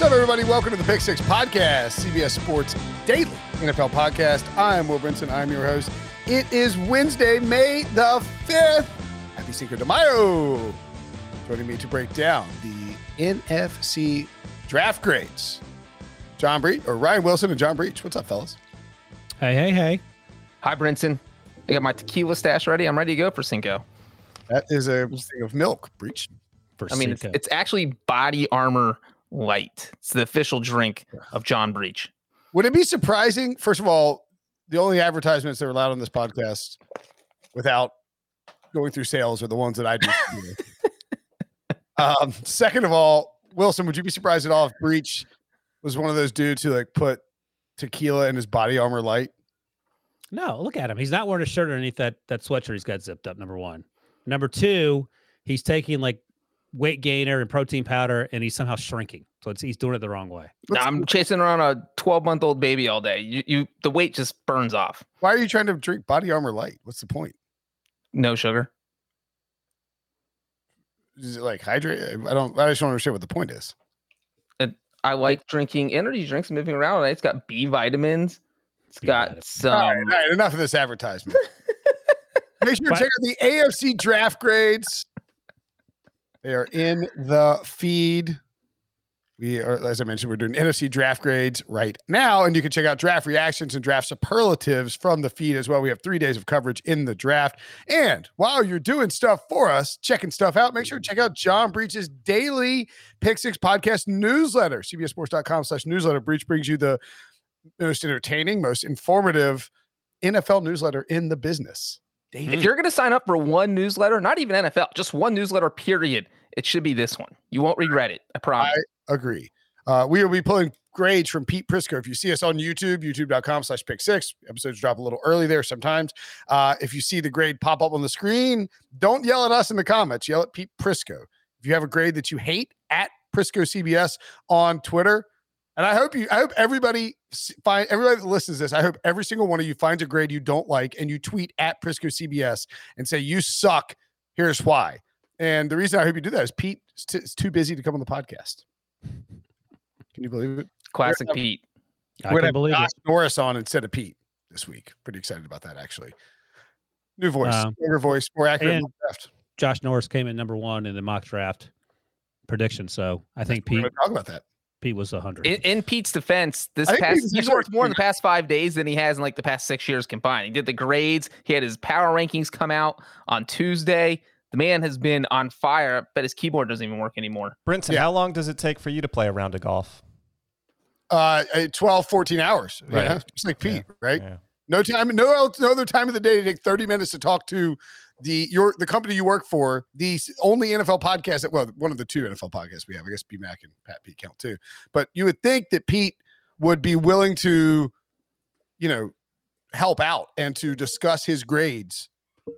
What's up, everybody? Welcome to the Pick Six Podcast, CBS Sports Daily NFL Podcast. I'm Will Brinson. I'm your host. It is Wednesday, May the 5th. Happy Cinco de Mayo. Joining me to break down the NFC draft grades. John Breech, or Ryan Wilson and John Breech. What's up, fellas? Hey, hey, hey. Hi, Brinson. I got my tequila stash ready. I'm ready to go for Cinco. That is a thing of milk, Breech. For I mean, it's, it's actually body armor light. It's the official drink of John Breech. Would it be surprising? First of all, the only advertisements that are allowed on this podcast without going through sales are the ones that I do. um, second of all, Wilson, would you be surprised at all if Breech was one of those dudes who like put tequila in his body armor light? no, look at him. He's not wearing a shirt underneath that that sweatshirt he's got zipped up. Number one. Number two, he's taking like weight gainer and protein powder, and he's somehow shrinking. So it's, he's doing it the wrong way. Now, I'm chasing around a 12 month old baby all day. You, you, the weight just burns off. Why are you trying to drink body armor light? What's the point? No sugar. Is it like hydrate? I don't. I just don't understand what the point is. I like drinking energy drinks, moving around. It's got B vitamins. It's B got vitamins. some. all, right, all right, enough of this advertisement. Make sure to check out the AFC draft grades. They are in the feed. We are, as I mentioned, we're doing NFC draft grades right now, and you can check out draft reactions and draft superlatives from the feed as well. We have three days of coverage in the draft. And while you're doing stuff for us, checking stuff out, make sure to check out John Breech's daily Pick Six podcast newsletter, cbsports.com slash newsletter. Breech brings you the most entertaining, most informative NFL newsletter in the business. If you're going to sign up for one newsletter, not even NFL, just one newsletter, period, it should be this one. You won't regret it. I promise. I Agree. Uh, we will be pulling grades from Pete Prisco. If you see us on YouTube, youtube.com slash pick six, episodes drop a little early there sometimes. Uh, if you see the grade pop up on the screen, don't yell at us in the comments. Yell at Pete Prisco. If you have a grade that you hate, at Prisco CBS on Twitter. And I hope you, I hope everybody find everybody that listens to this. I hope every single one of you finds a grade you don't like and you tweet at Prisco CBS and say, You suck. Here's why. And the reason I hope you do that is Pete is t- is too busy to come on the podcast. Can you believe it? Classic We're Pete. I We're gonna can have believe Josh it. Norris on instead of Pete this week. Pretty excited about that, actually. New voice, Um, younger voice, more accurate. and- draft. Josh Norris came in number one in the mock draft prediction. So I think We're Pete talk about that. Pete was a hundred. In, in Pete's defense, this past Pete he's worked more in the past five days than he has in like the past six years combined. He did the grades. He had his power rankings come out on Tuesday. The man has been on fire, but his keyboard doesn't even work anymore. Brinson, Yeah. how long does it take for you to play a round of golf? Uh, uh, 12, 14 hours. Right. Yeah, just like Pete, right? Yeah. No time, no, no other time of the day to take 30 minutes to talk to the your the company you work for, the only NFL podcast that well, one of the two NFL podcasts we have. I guess B Mac and Pat Pete count too. But you would think that Pete would be willing to, you know, help out and to discuss his grades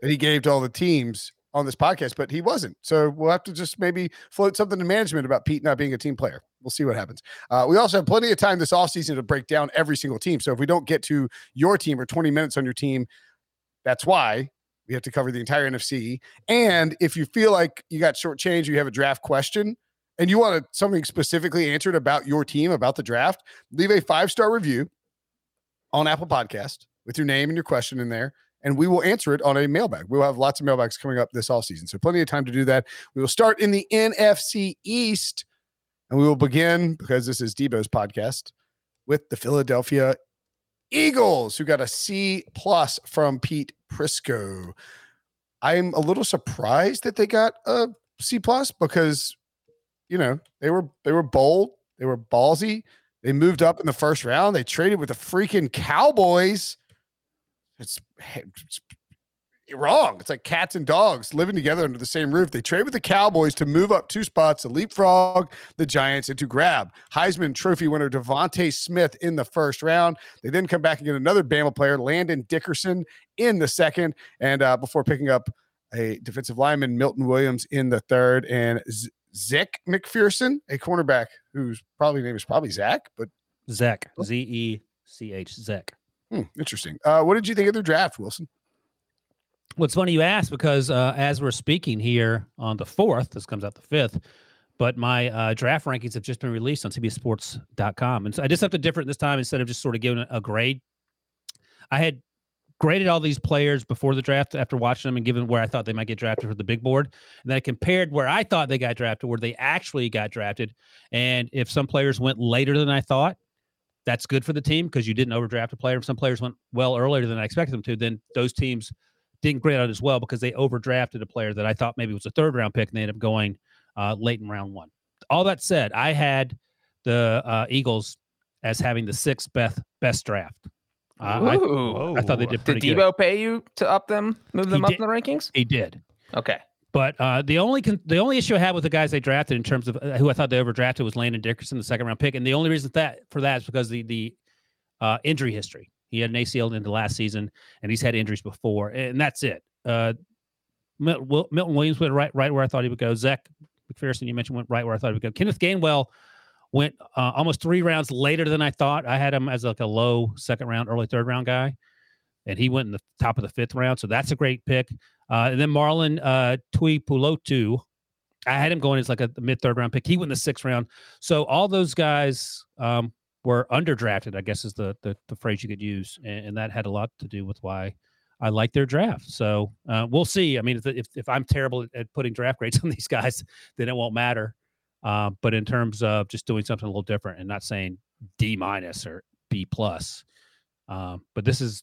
that he gave to all the teams on this podcast, but he wasn't. So we'll have to just maybe float something to management about Pete not being a team player. We'll see what happens. Uh, we also have plenty of time this offseason to break down every single team. So if we don't get to your team or 20 minutes on your team, that's why we have to cover the entire NFC. And if you feel like you got short change, you have a draft question and you want something specifically answered about your team, about the draft, leave a five star review on Apple Podcast with your name and your question in there. And we will answer it on a mailbag. We'll have lots of mailbags coming up this all season. So, plenty of time to do that. We will start in the NFC East and we will begin because this is Debo's podcast with the Philadelphia Eagles, who got a C plus from Pete Prisco. I'm a little surprised that they got a C plus because you know they were they were bold, they were ballsy. They moved up in the first round. They traded with the freaking Cowboys. It's, it's wrong. It's like cats and dogs living together under the same roof. They trade with the Cowboys to move up two spots to leapfrog the Giants and to grab Heisman Trophy winner DeVonta Smith in the first round. They then come back and get another Bama player, Landon Dickerson, in the second, and uh, before picking up a defensive lineman, Milton Williams, in the third, and Z- Zick McPherson, a cornerback whose probably name is probably Zach, but Zach Z E C H Zach. Hmm, interesting. Uh, what did you think of their draft, Wilson? It's funny you ask because uh, as we're speaking here on the fourth, this comes out the fifth, but my uh, draft rankings have just been released on CBSSports.com, and so I did something different this time instead of just sort of giving a grade. I had graded all these players before the draft after watching them and given where I thought they might get drafted for the big board. And then I compared where I thought they got drafted, where they actually got drafted. And if some players went later than I thought, that's good for the team because you didn't overdraft a player. If some players went well earlier than I expected them to, then those teams didn't grade out as well because they overdrafted a player that I thought maybe was a third round pick and they ended up going uh, late in round one. All that said, I had the uh, Eagles as having the sixth best best draft. Uh, I, I thought they did Did pretty good. Debo pay you to up them, move them He up did. in the rankings? He did. Okay. But uh, the only con- the only issue I had with the guys they drafted in terms of uh, who I thought they overdrafted was Landon Dickerson, the second round pick, and the only reason that for that is because the the uh, injury history. He had an ACL in the last season, and he's had injuries before, and that's it. Uh, Milton Williams went right right where I thought he would go. Zech McPherson, you mentioned, went right where I thought he would go. Kenneth Gainwell went uh, almost three rounds later than I thought. I had him as like a low second round, early third round guy, and he went in the top of the fifth round. So that's a great pick. Uh, and then Marlon uh, Tuipulotu, I had him going as like a mid third round pick. He went in the sixth round. So all those guys um, were underdrafted, I guess is the, the the phrase you could use, and, and that had a lot to do with why I like their draft. So uh, we'll see. I mean, if, if if I'm terrible at, putting draft grades on these guys, then it won't matter. Uh, but in terms of just doing something a little different and not saying D minus or B plus, um, but this is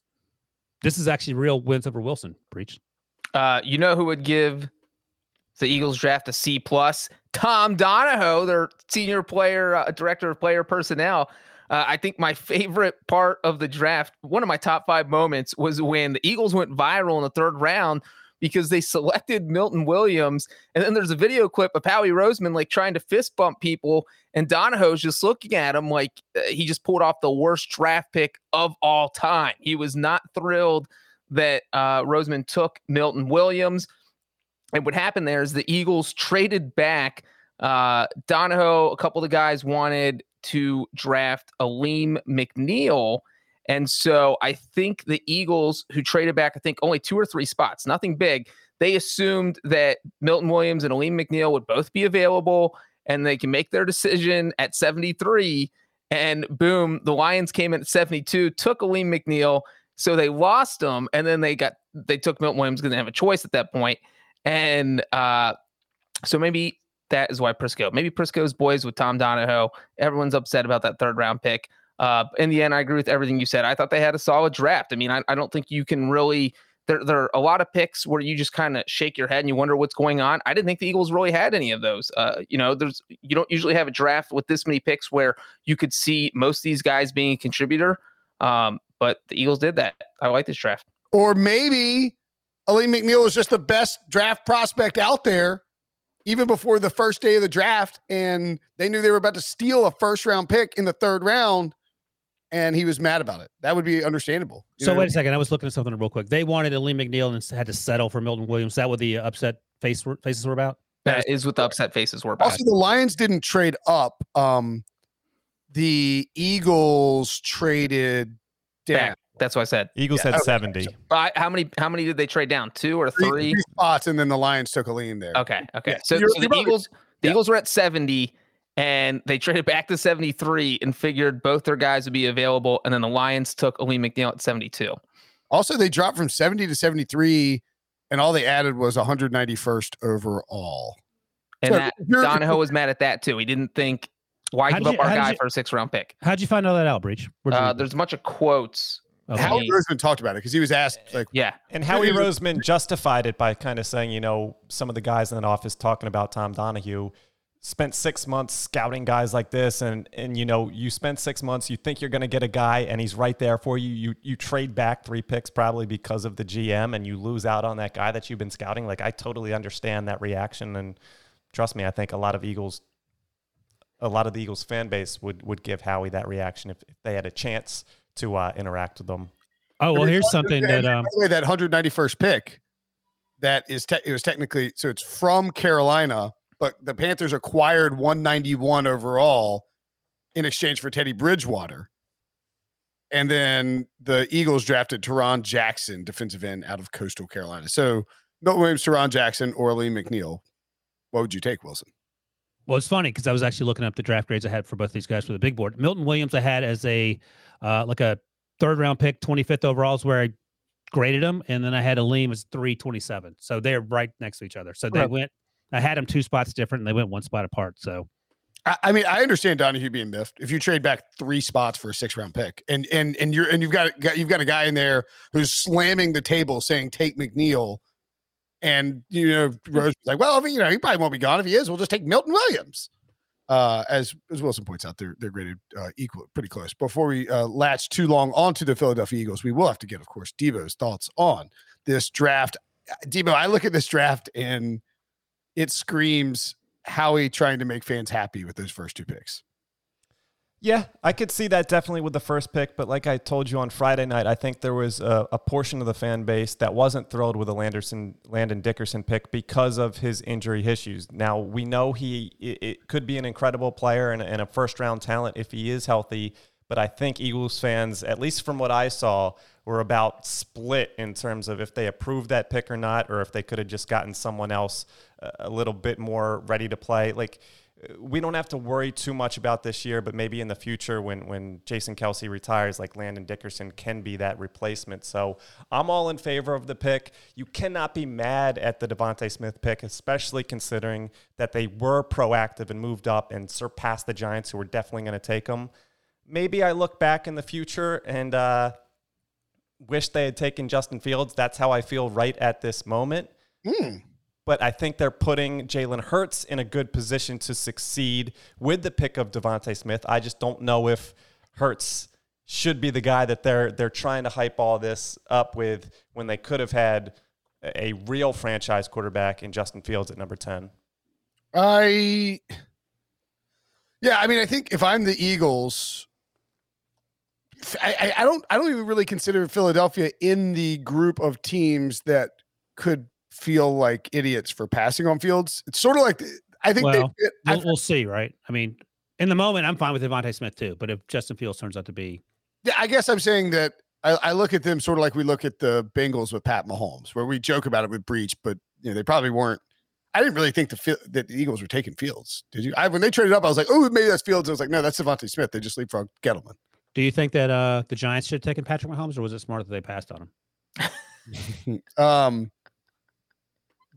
this is actually real wins over Wilson. Preach. Uh, you know who would give the Eagles draft a C plus? Tom Donahoe, their senior player, uh, director of player personnel. Uh, I think my favorite part of the draft, one of my top five moments, was when the Eagles went viral in the third round because they selected Milton Williams, and then there's a video clip of Howie Roseman like trying to fist bump people, and Donahoe's just looking at him like uh, he just pulled off the worst draft pick of all time. He was not thrilled that uh, Roseman took Milton Williams. And what happened there is the Eagles traded back. Uh, Donahoe, a couple of the guys wanted to draft Alim McNeill. And so I think the Eagles, who traded back, I think only two or three spots, nothing big, they assumed that Milton Williams and Alim McNeill would both be available and they can make their decision at 73. And boom, the Lions came in at 72, took Alim McNeill. So they lost him, and then they got they took Milton Williams because they have a choice at that point. And uh, so maybe that is why Prisco. Maybe Prisco's boys with Tom Donahoe. Everyone's upset about that third round pick. Uh, in the end, I agree with everything you said. I thought they had a solid draft. I mean, I, I don't think you can really. There, there are a lot of picks where you just kind of shake your head and you wonder what's going on. I didn't think the Eagles really had any of those. Uh, you know, there's you don't usually have a draft with this many picks where you could see most of these guys being a contributor. Um, but the Eagles did that. I like this draft. Or maybe Alim McNeill was just the best draft prospect out there, even before the first day of the draft, and they knew they were about to steal a first round pick in the third round, and he was mad about it. That would be understandable. you So know? wait a second. I was looking at something real quick. They wanted Lee McNeil and had to settle for Milton Williams. Is that what the upset face were, faces were about? That is what the upset faces were about. Also, the Lions didn't trade up. Um, the Eagles traded down. Back. That's what I said. Eagles Yeah, had okay. 70. I, how many? How many did they trade down? Two or Three, three? three spots, and then the Lions took a lean there. Okay. Okay. Yeah, So, you're- so you're the probably- Eagles, the yeah. Eagles were at seventy. and they traded back to 73 and figured both their guys would be available. And then the Lions took Alim McNeill at 72. Also, they dropped from 70 to 73, and all they added was 191st overall. And So that Donahoe was mad at that too. He didn't think why How'd give you- up our guy you- for a six round pick. How'd you find all that out, Breech? Where'd you Uh, there's a bunch of quotes. That? Okay. Howard he- Roseman talked about it because he was asked, like, Yeah. And Howie Yeah. Roseman justified it by kind of saying, you know, some of the guys in that office talking about Tom Donahoe spent six months scouting guys like this, and and you know, you spend six months, you think you're going to get a guy, and he's right there for you. You you trade back three picks probably because of the GM, and you lose out on that guy that you've been scouting. Like I totally understand that reaction, and trust me, I think a lot of Eagles, a lot of the Eagles fan base would would give Howie that reaction if, if they had a chance to uh, interact with them. Oh well, here's something that um by the way, that 191st pick, that is te- it was technically so it's from Carolina, but the Panthers acquired 191 overall in exchange for Teddy Bridgewater. And then the Eagles drafted Tarron Jackson, defensive end out of Coastal Carolina. So Milton Williams, Tarron Jackson, or Lee McNeil. What would you take, Wilson? Well, it's funny because I was actually looking up the draft grades I had for both these guys for the big board. Milton Williams, I had as a uh, like a third round pick, 25th overall is where I graded him, and then I had Alim as 327. So they're right next to each other. So they Right. went. I had them two spots different, and they went one spot apart. So I, I mean, I understand Donahoe being miffed. If you trade back three spots for a six round pick, and and and you're and you've got, got you've got a guy in there who's slamming the table saying take McNeil, and you know Rose was like, well, if, you know he probably won't be gone. If he is, we'll just take Milton Williams. Uh, as as Wilson points out, they're they're graded uh, equal, pretty close. Before we uh, latch too long onto the Philadelphia Eagles, we will have to get, of course, Debo's thoughts on this draft. Debo, I look at this draft and it screams Howie trying to make fans happy with those first two picks. Yeah, I could see that definitely with the first pick, but like I told you on Friday night, I think there was a, a portion of the fan base that wasn't thrilled with the Landerson, Landon Dickerson pick because of his injury issues. Now we know he it, it could be an incredible player and, and a first round talent if he is healthy, but I think Eagles fans, at least from what I saw, were about split in terms of if they approved that pick or not, or if they could have just gotten someone else uh, a little bit more ready to play. Like we don't have to worry too much about this year, but maybe in the future when when Jason Kelce retires, like Landon Dickerson can be that replacement. So I'm all in favor of the pick. You cannot be mad at the DeVonta Smith pick, especially considering that they were proactive and moved up and surpassed the Giants, who were definitely going to take them. Maybe I look back in the future and uh, wish they had taken Justin Fields. That's how I feel right at this moment Hmm. But I think they're putting Jalen Hurts in a good position to succeed with the pick of DeVonta Smith. I just don't know if Hurts should be the guy that they're they're trying to hype all this up with when they could have had a real franchise quarterback in Justin Fields at number 10. I, yeah, I mean, I think if I'm the Eagles, I, I, I don't, I don't even really consider Philadelphia in the group of teams that could feel like idiots for passing on Fields. It's sort of like I think Well, they, I, we'll, we'll see, right? I mean, in the moment, I'm fine with DeVonta Smith too. But if Justin Fields turns out to be, Yeah, I guess I'm saying that I, I look at them sort of like we look at the Bengals with Pat Mahomes, where we joke about it with Breech, but you know they probably weren't. I didn't really think the that the Eagles were taking Fields. Did you? I, when they traded up, I was like, oh, maybe that's Fields. I was like, no, that's DeVonta Smith. They just leapfrog Gettleman. do you think that uh the Giants should have taken Patrick Mahomes, or was it smart that they passed on him? um,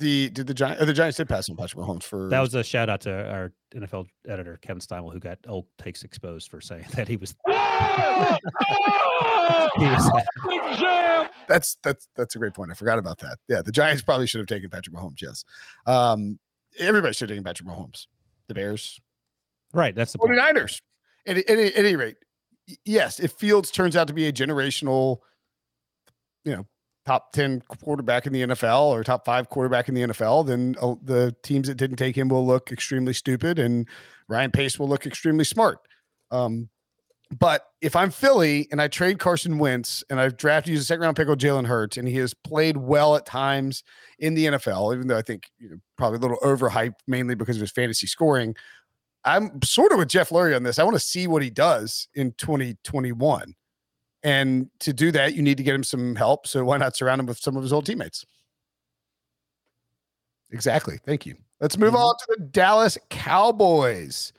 the did the Giants? The Giants did pass on Patrick Mahomes for That was a shout out to our NFL editor Kevin Steinwell, who got old takes exposed for saying that he was. he was that's that's that's a great point. I forgot about that. Yeah, the Giants probably should have taken Patrick Mahomes. Yes, um, everybody should have taken Patrick Mahomes. The Bears, right. That's the point. 49ers. At, at, at any rate, yes, if Fields turns out to be a generational, you know, top 10 quarterback in the NFL or top five quarterback in the NFL, then uh, the teams that didn't take him will look extremely stupid and Ryan Pace will look extremely smart. Um, but if I'm Philly and I trade Carson Wentz and I've drafted used a second round pick with Jalen Hurts and he has played well at times in the NFL, even though I think you know, probably a little overhyped mainly because of his fantasy scoring. I'm sort of with Jeff Lurie on this. I want to see what he does in 2021. And to do that, you need to get him some help. So why not surround him with some of his old teammates? Exactly. Thank you. Let's move Mhm. on to the Dallas Cowboys.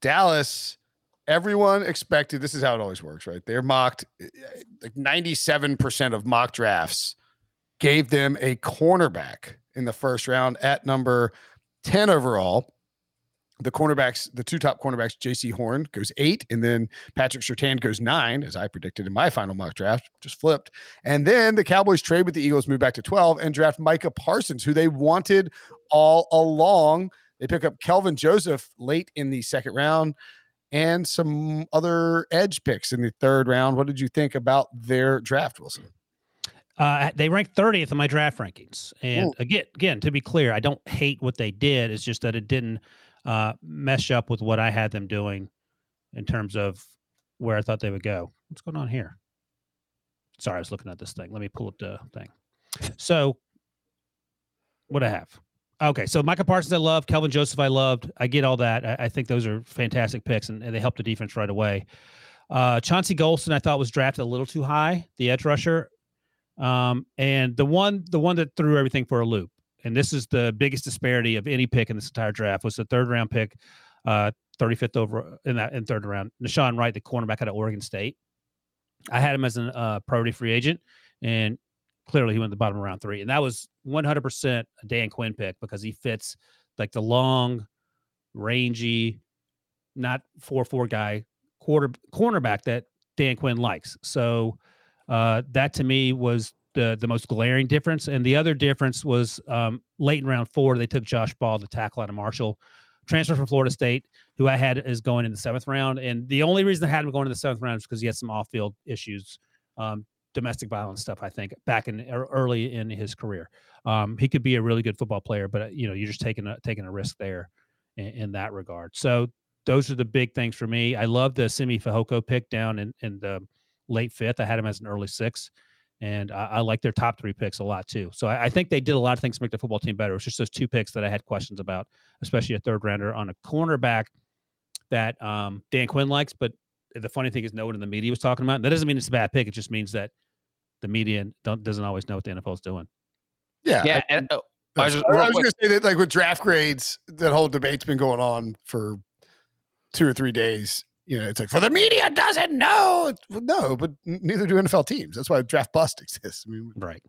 Dallas, everyone expected this is how it always works, right? They're mocked eh, like 97% of mock drafts gave them a cornerback in the first round at number 10 overall. The cornerbacks, the two top cornerbacks, Jaycee Horn goes eight, and then Patrick Surtain goes nine, as I predicted in my final mock draft, just flipped. And then the Cowboys trade with the Eagles, move back to 12, and draft Micah Parsons, who they wanted all along. They pick up Kelvin Joseph late in the second round and some other edge picks in the third round. What did you think about their draft, Wilson? Uh, they ranked 30th in my draft rankings. And Ooh. again, again, to be clear, I don't hate what they did. It's just that it didn't uh, mesh up with what I had them doing in terms of where I thought they would go. What's going on here? Sorry, I was looking at this thing. Let me pull up the thing. So, what I have. Okay, so Micah Parsons, I love. Kelvin Joseph, I loved. I get all that. I, I think those are fantastic picks, and, and they help the defense right away. Uh, Chauncey Golston, I thought was drafted a little too high, the edge rusher. Um, and the one, the one that threw everything for a loop, and this is the biggest disparity of any pick in this entire draft, was the third round pick, uh, 35th over in that in third round. Nahshon Wright, the cornerback out of Oregon State. I had him as a uh, priority free agent, and clearly he went to the bottom of round three. And that was 100% a Dan Quinn pick because he fits like the long, rangy, not 4 4 guy quarter cornerback that Dan Quinn likes. So uh, that to me was the the most glaring difference. And the other difference was um, late in round four, they took Josh Ball, the tackle out of Marshall, transfer from Florida State, who I had is going in the seventh round. And the only reason I had him going in the seventh round is because he had some off field issues. Um, domestic violence stuff. I think back in early in his career, um, he could be a really good football player, but uh, you know, you're just taking a taking a risk there in, in, that regard. So those are the big things for me. I love the Simi Fehoko pick down in, in the late fifth. I had him as an early six, and I, I like their top three picks a lot too. So I, I, think they did a lot of things to make the football team better. It's just those two picks that I had questions about, especially a third rounder on a cornerback that um, Dan Quinn likes, but the funny thing is, no one in the media was talking about. That doesn't mean it's a bad pick. It just means that the media don't doesn't always know what the NFL is doing. Yeah, yeah. I, and, oh, I was, I was going to say that, like with draft grades, that whole debate's been going on for two or three days. You know, it's like for the media doesn't know. No, but neither do NFL teams. That's why draft bust exists. I mean, right.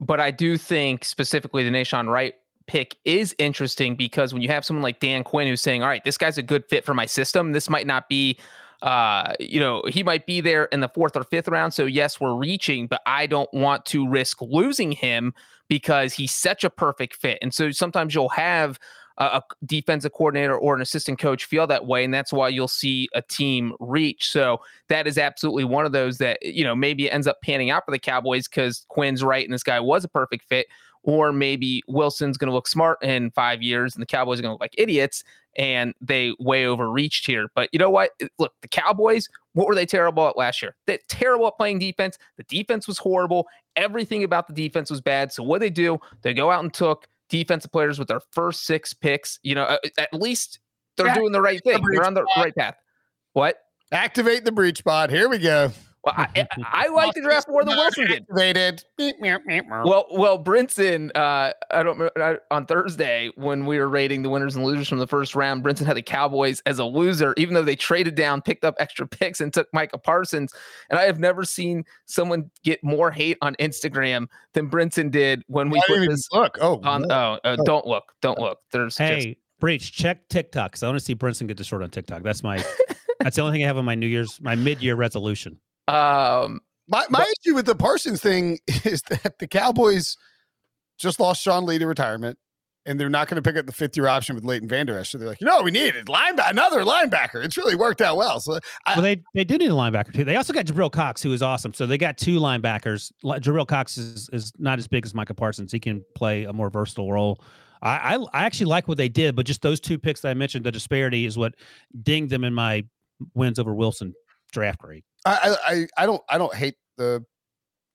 But I do think specifically the Nahshon Wright pick is interesting because when you have someone like Dan Quinn who's saying, "All right, this guy's a good fit for my system. This might not be uh, you know, he might be there in the fourth or fifth round. So, yes, we're reaching, but I don't want to risk losing him because he's such a perfect fit. And so sometimes you'll have a, defensive coordinator or an assistant coach feel that way. And that's why you'll see a team reach. So, that is absolutely one of those that, you know, maybe ends up panning out for the Cowboys because Quinn's right and this guy was a perfect fit or maybe Wilson's going to look smart in five years and the Cowboys are going to look like idiots and they way overreached here. But you know what? Look, the Cowboys, what were they terrible at last year? They're terrible at playing defense. The defense was horrible. Everything about the defense was bad. So what they do, they go out and took defensive players with their first six picks. You know, at least they're yeah, doing the right thing. They're on the right path. What? Activate the breach bot. Here we go. Well, I, I like the draft more than Wilson did. Activated. Well, well, Brinson, uh, I don't remember on Thursday when we were rating the winners and losers from the first round. Brinson had the Cowboys as a loser, even though they traded down, picked up extra picks, and took Micah Parsons. And I have never seen someone get more hate on Instagram than Brinson did when we put this. Look, oh, on, oh, uh, oh, don't look, don't look. There's hey. Just, Breech, check TikTok because I want to see Brinson get destroyed on TikTok. That's my that's the only thing I have on my New Year's my mid year resolution. Um, my my but, issue with the Parsons thing is that the Cowboys just lost Sean Lee to retirement, and they're not going to pick up the fifth year option with Leighton Vander Esch. So they're like, you know, we needed linebacker, another linebacker. It's really worked out well. So I, well, they they did need a linebacker too. They also got Jabril Cox, who is awesome. So they got two linebackers. Jabril Cox is is not as big as Micah Parsons. He can play a more versatile role. I, I, I actually like what they did, but just those two picks that I mentioned, the disparity is what dinged them in my wins over Wilson draft grade. I, I I don't I don't hate the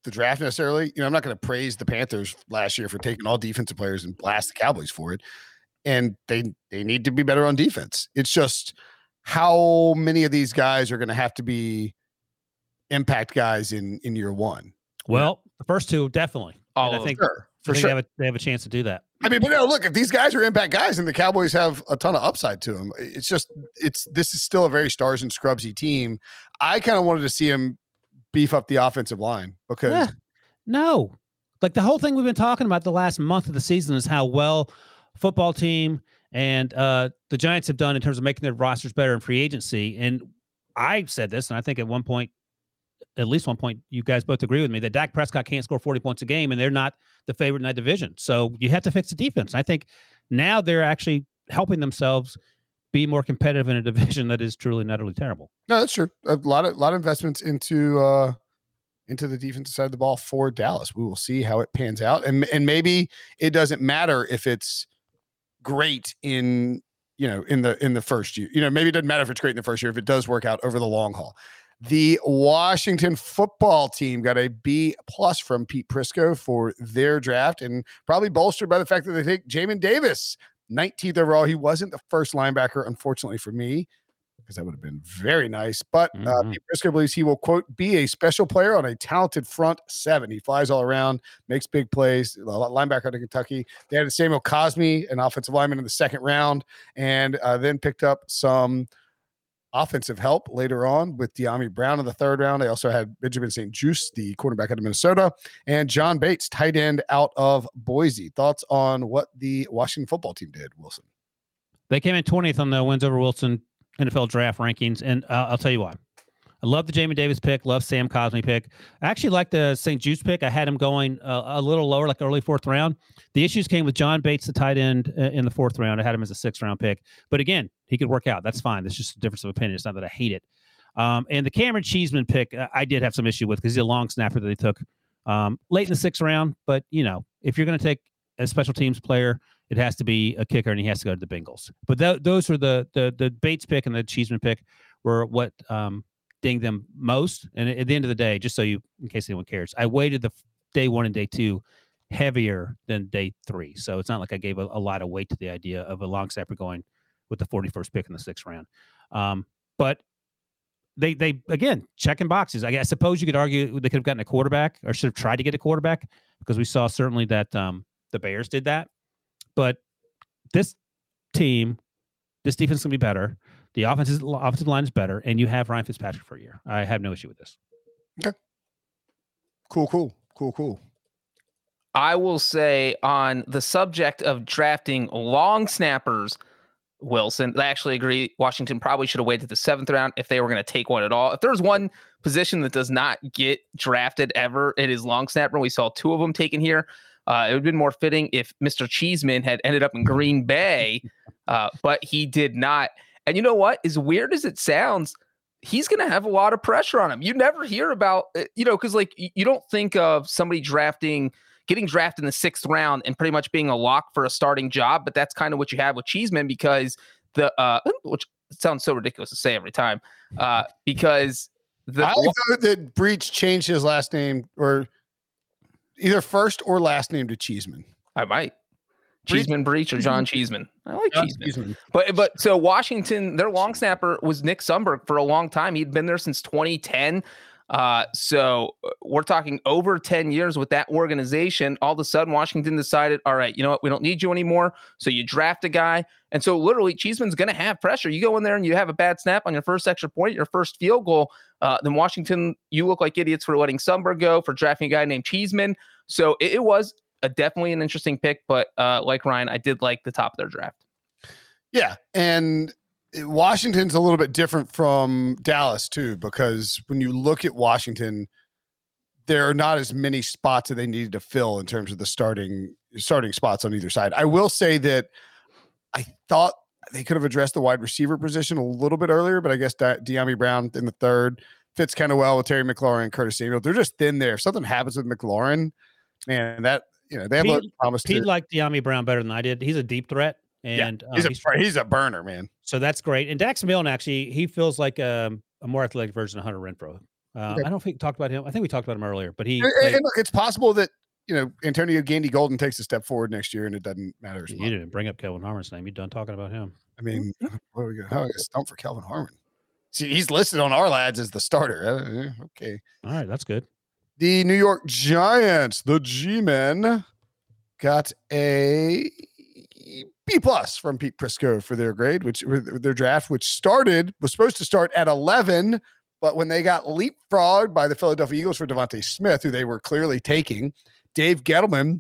the draft necessarily. You know, I'm not going to praise the Panthers last year for taking all defensive players and blast the Cowboys for it. And they they need to be better on defense. It's just how many of these guys are going to have to be impact guys in in year one. Well, the first two definitely. All I think sure. For sure. They have, a, they have a chance to do that. I mean, but no, look, if these guys are impact guys and the Cowboys have a ton of upside to them, it's just it's this is still a very stars and scrubsy team. I kind of wanted to see him beef up the offensive line because Yeah. No, like the whole thing we've been talking about the last month of the season is how well football team and uh, the Giants have done in terms of making their rosters better in free agency. And I said this, and I think at one point, at least one point, you guys both agree with me that Dak Prescott can't score 40 points a game, and they're not the favorite in that division. So you have to fix the defense. I think now they're actually helping themselves be more competitive in a division that is truly and utterly terrible. no, that's true. A lot of lot of investments into uh into the defensive side of the ball for Dallas. We will see how it pans out, and and maybe it doesn't matter if it's great in you know in the in the first year. You know, maybe it doesn't matter if it's great in the first year if it does work out over the long haul. The Washington football team got a B plus from Pete Prisco for their draft, and probably bolstered by the fact that they take Jamin Davis 19th overall. He wasn't the first linebacker, unfortunately for me, because that would have been very nice. But uh, Mhm. Pete Prisco believes he will quote be a special player on a talented front seven. He flies all around, makes big plays. Linebacker to Kentucky. They had Samuel Cosmi, an offensive lineman in the second round, and uh, then picked up some offensive help later on with Dyami Brown in the third round. They also had Benjamin St-Juste, the quarterback out of Minnesota, and John Bates, tight end out of Boise. Thoughts on what the Washington football team did, Wilson? They came in 20th on the wins over Wilson NFL draft rankings, and uh, I'll tell you why. I love the Jamin Davis pick. Love Sam Cosmi pick. I actually like the St-Juste pick. I had him going uh, a little lower, like early fourth round. The issues came with John Bates, the tight end, uh, in the fourth round. I had him as a sixth round pick, but again, he could work out. That's fine. That's just a difference of opinion. It's not that I hate it. Um, and the Cameron Cheeseman pick, uh, I did have some issue with because he's a long snapper that they took um, late in the sixth round. But you know, if you're going to take a special teams player, it has to be a kicker, and he has to go to the Bengals. But th- those are the the the Bates pick and the Cheeseman pick were what um, dinged them most. And at the end of the day, just so you, in case anyone cares, I waited the day one and day two heavier than day three. So it's not like I gave a, a lot of weight to the idea of a long snapper going with the 41st pick in the sixth round. Um, but they they again checking boxes. I, I suppose you could argue they could have gotten a quarterback or should have tried to get a quarterback because we saw certainly that um, the Bears did that. But this team, this defense gonna be better. The offensive offensive line is better, and you have Ryan Fitzpatrick for a year. I have no issue with this. Okay. Cool, cool, cool, cool. I will say on the subject of drafting long snappers, Wilson, I actually agree. Washington probably should have waited the seventh round if they were going to take one at all. If there's one position that does not get drafted ever, it is long snapper. We saw two of them taken here. Uh, it would have been more fitting if Mr. Cheeseman had ended up in Green Bay, uh, but he did not. And you know what? As weird as it sounds, he's going to have a lot of pressure on him. You never hear about, uh, you know, because like you don't think of somebody drafting, getting drafted in the sixth round and pretty much being a lock for a starting job, but that's kind of what you have with Cheeseman because the, uh, which sounds so ridiculous to say every time, uh, because the I thought that Breech changed his last name or either first or last name to Cheeseman. I might. Cheeseman Breech or John Cheeseman. I like John Cheeseman. Cheeseman. But but so Washington, their long snapper was Nick Sundberg for a long time. He'd been there since 2010. Uh, so uh, we're talking over 10 years with that organization. All of a sudden, Washington decided, all right, you know what, we don't need you anymore. So you draft a guy. And so literally, Cheeseman's going to have pressure. You go in there and you have a bad snap on your first extra point, your first field goal. Uh, then Washington, you look like idiots for letting Sundberg go, for drafting a guy named Cheeseman. So it, it was a, definitely an interesting pick. But uh, like Ryan, I did like the top of their draft. Yeah, and Washington's a little bit different from Dallas too, because when you look at Washington, there are not as many spots that they needed to fill in terms of the starting starting spots on either side. I will say that I thought they could have addressed the wide receiver position a little bit earlier, but I guess that Dyami Brown in the third fits kind of well with Terry McLaurin and Curtis Samuel. They're just thin there. If something happens with McLaurin, man, that you know they have Pete- a promise to. Liked Dyami Brown better than I did. He's a deep threat, and uh, He's a he's- he's a burner, man. so that's great. And Dax Milne actually, he feels like um, a more athletic version of Hunter Renfrow. Uh, Okay. I don't think we talked about him. I think we talked about him earlier, but he And, played- and look, it's possible that you know Antonio Gandy Golden takes a step forward next year, and it doesn't matter as you much. didn't bring up Kelvin Harmon's name. You done talking about him? I mean, what are we going? How is stump for Kelvin Harmon? See, he's listed on our lads as the starter. Uh, okay. All right, that's good. The New York Giants, the G-men, got a B plus from Pete Prisco for their grade, which their draft, which started was supposed to start at 11, but when they got leapfrogged by the Philadelphia Eagles for DeVonta Smith, who they were clearly taking, Dave Gettleman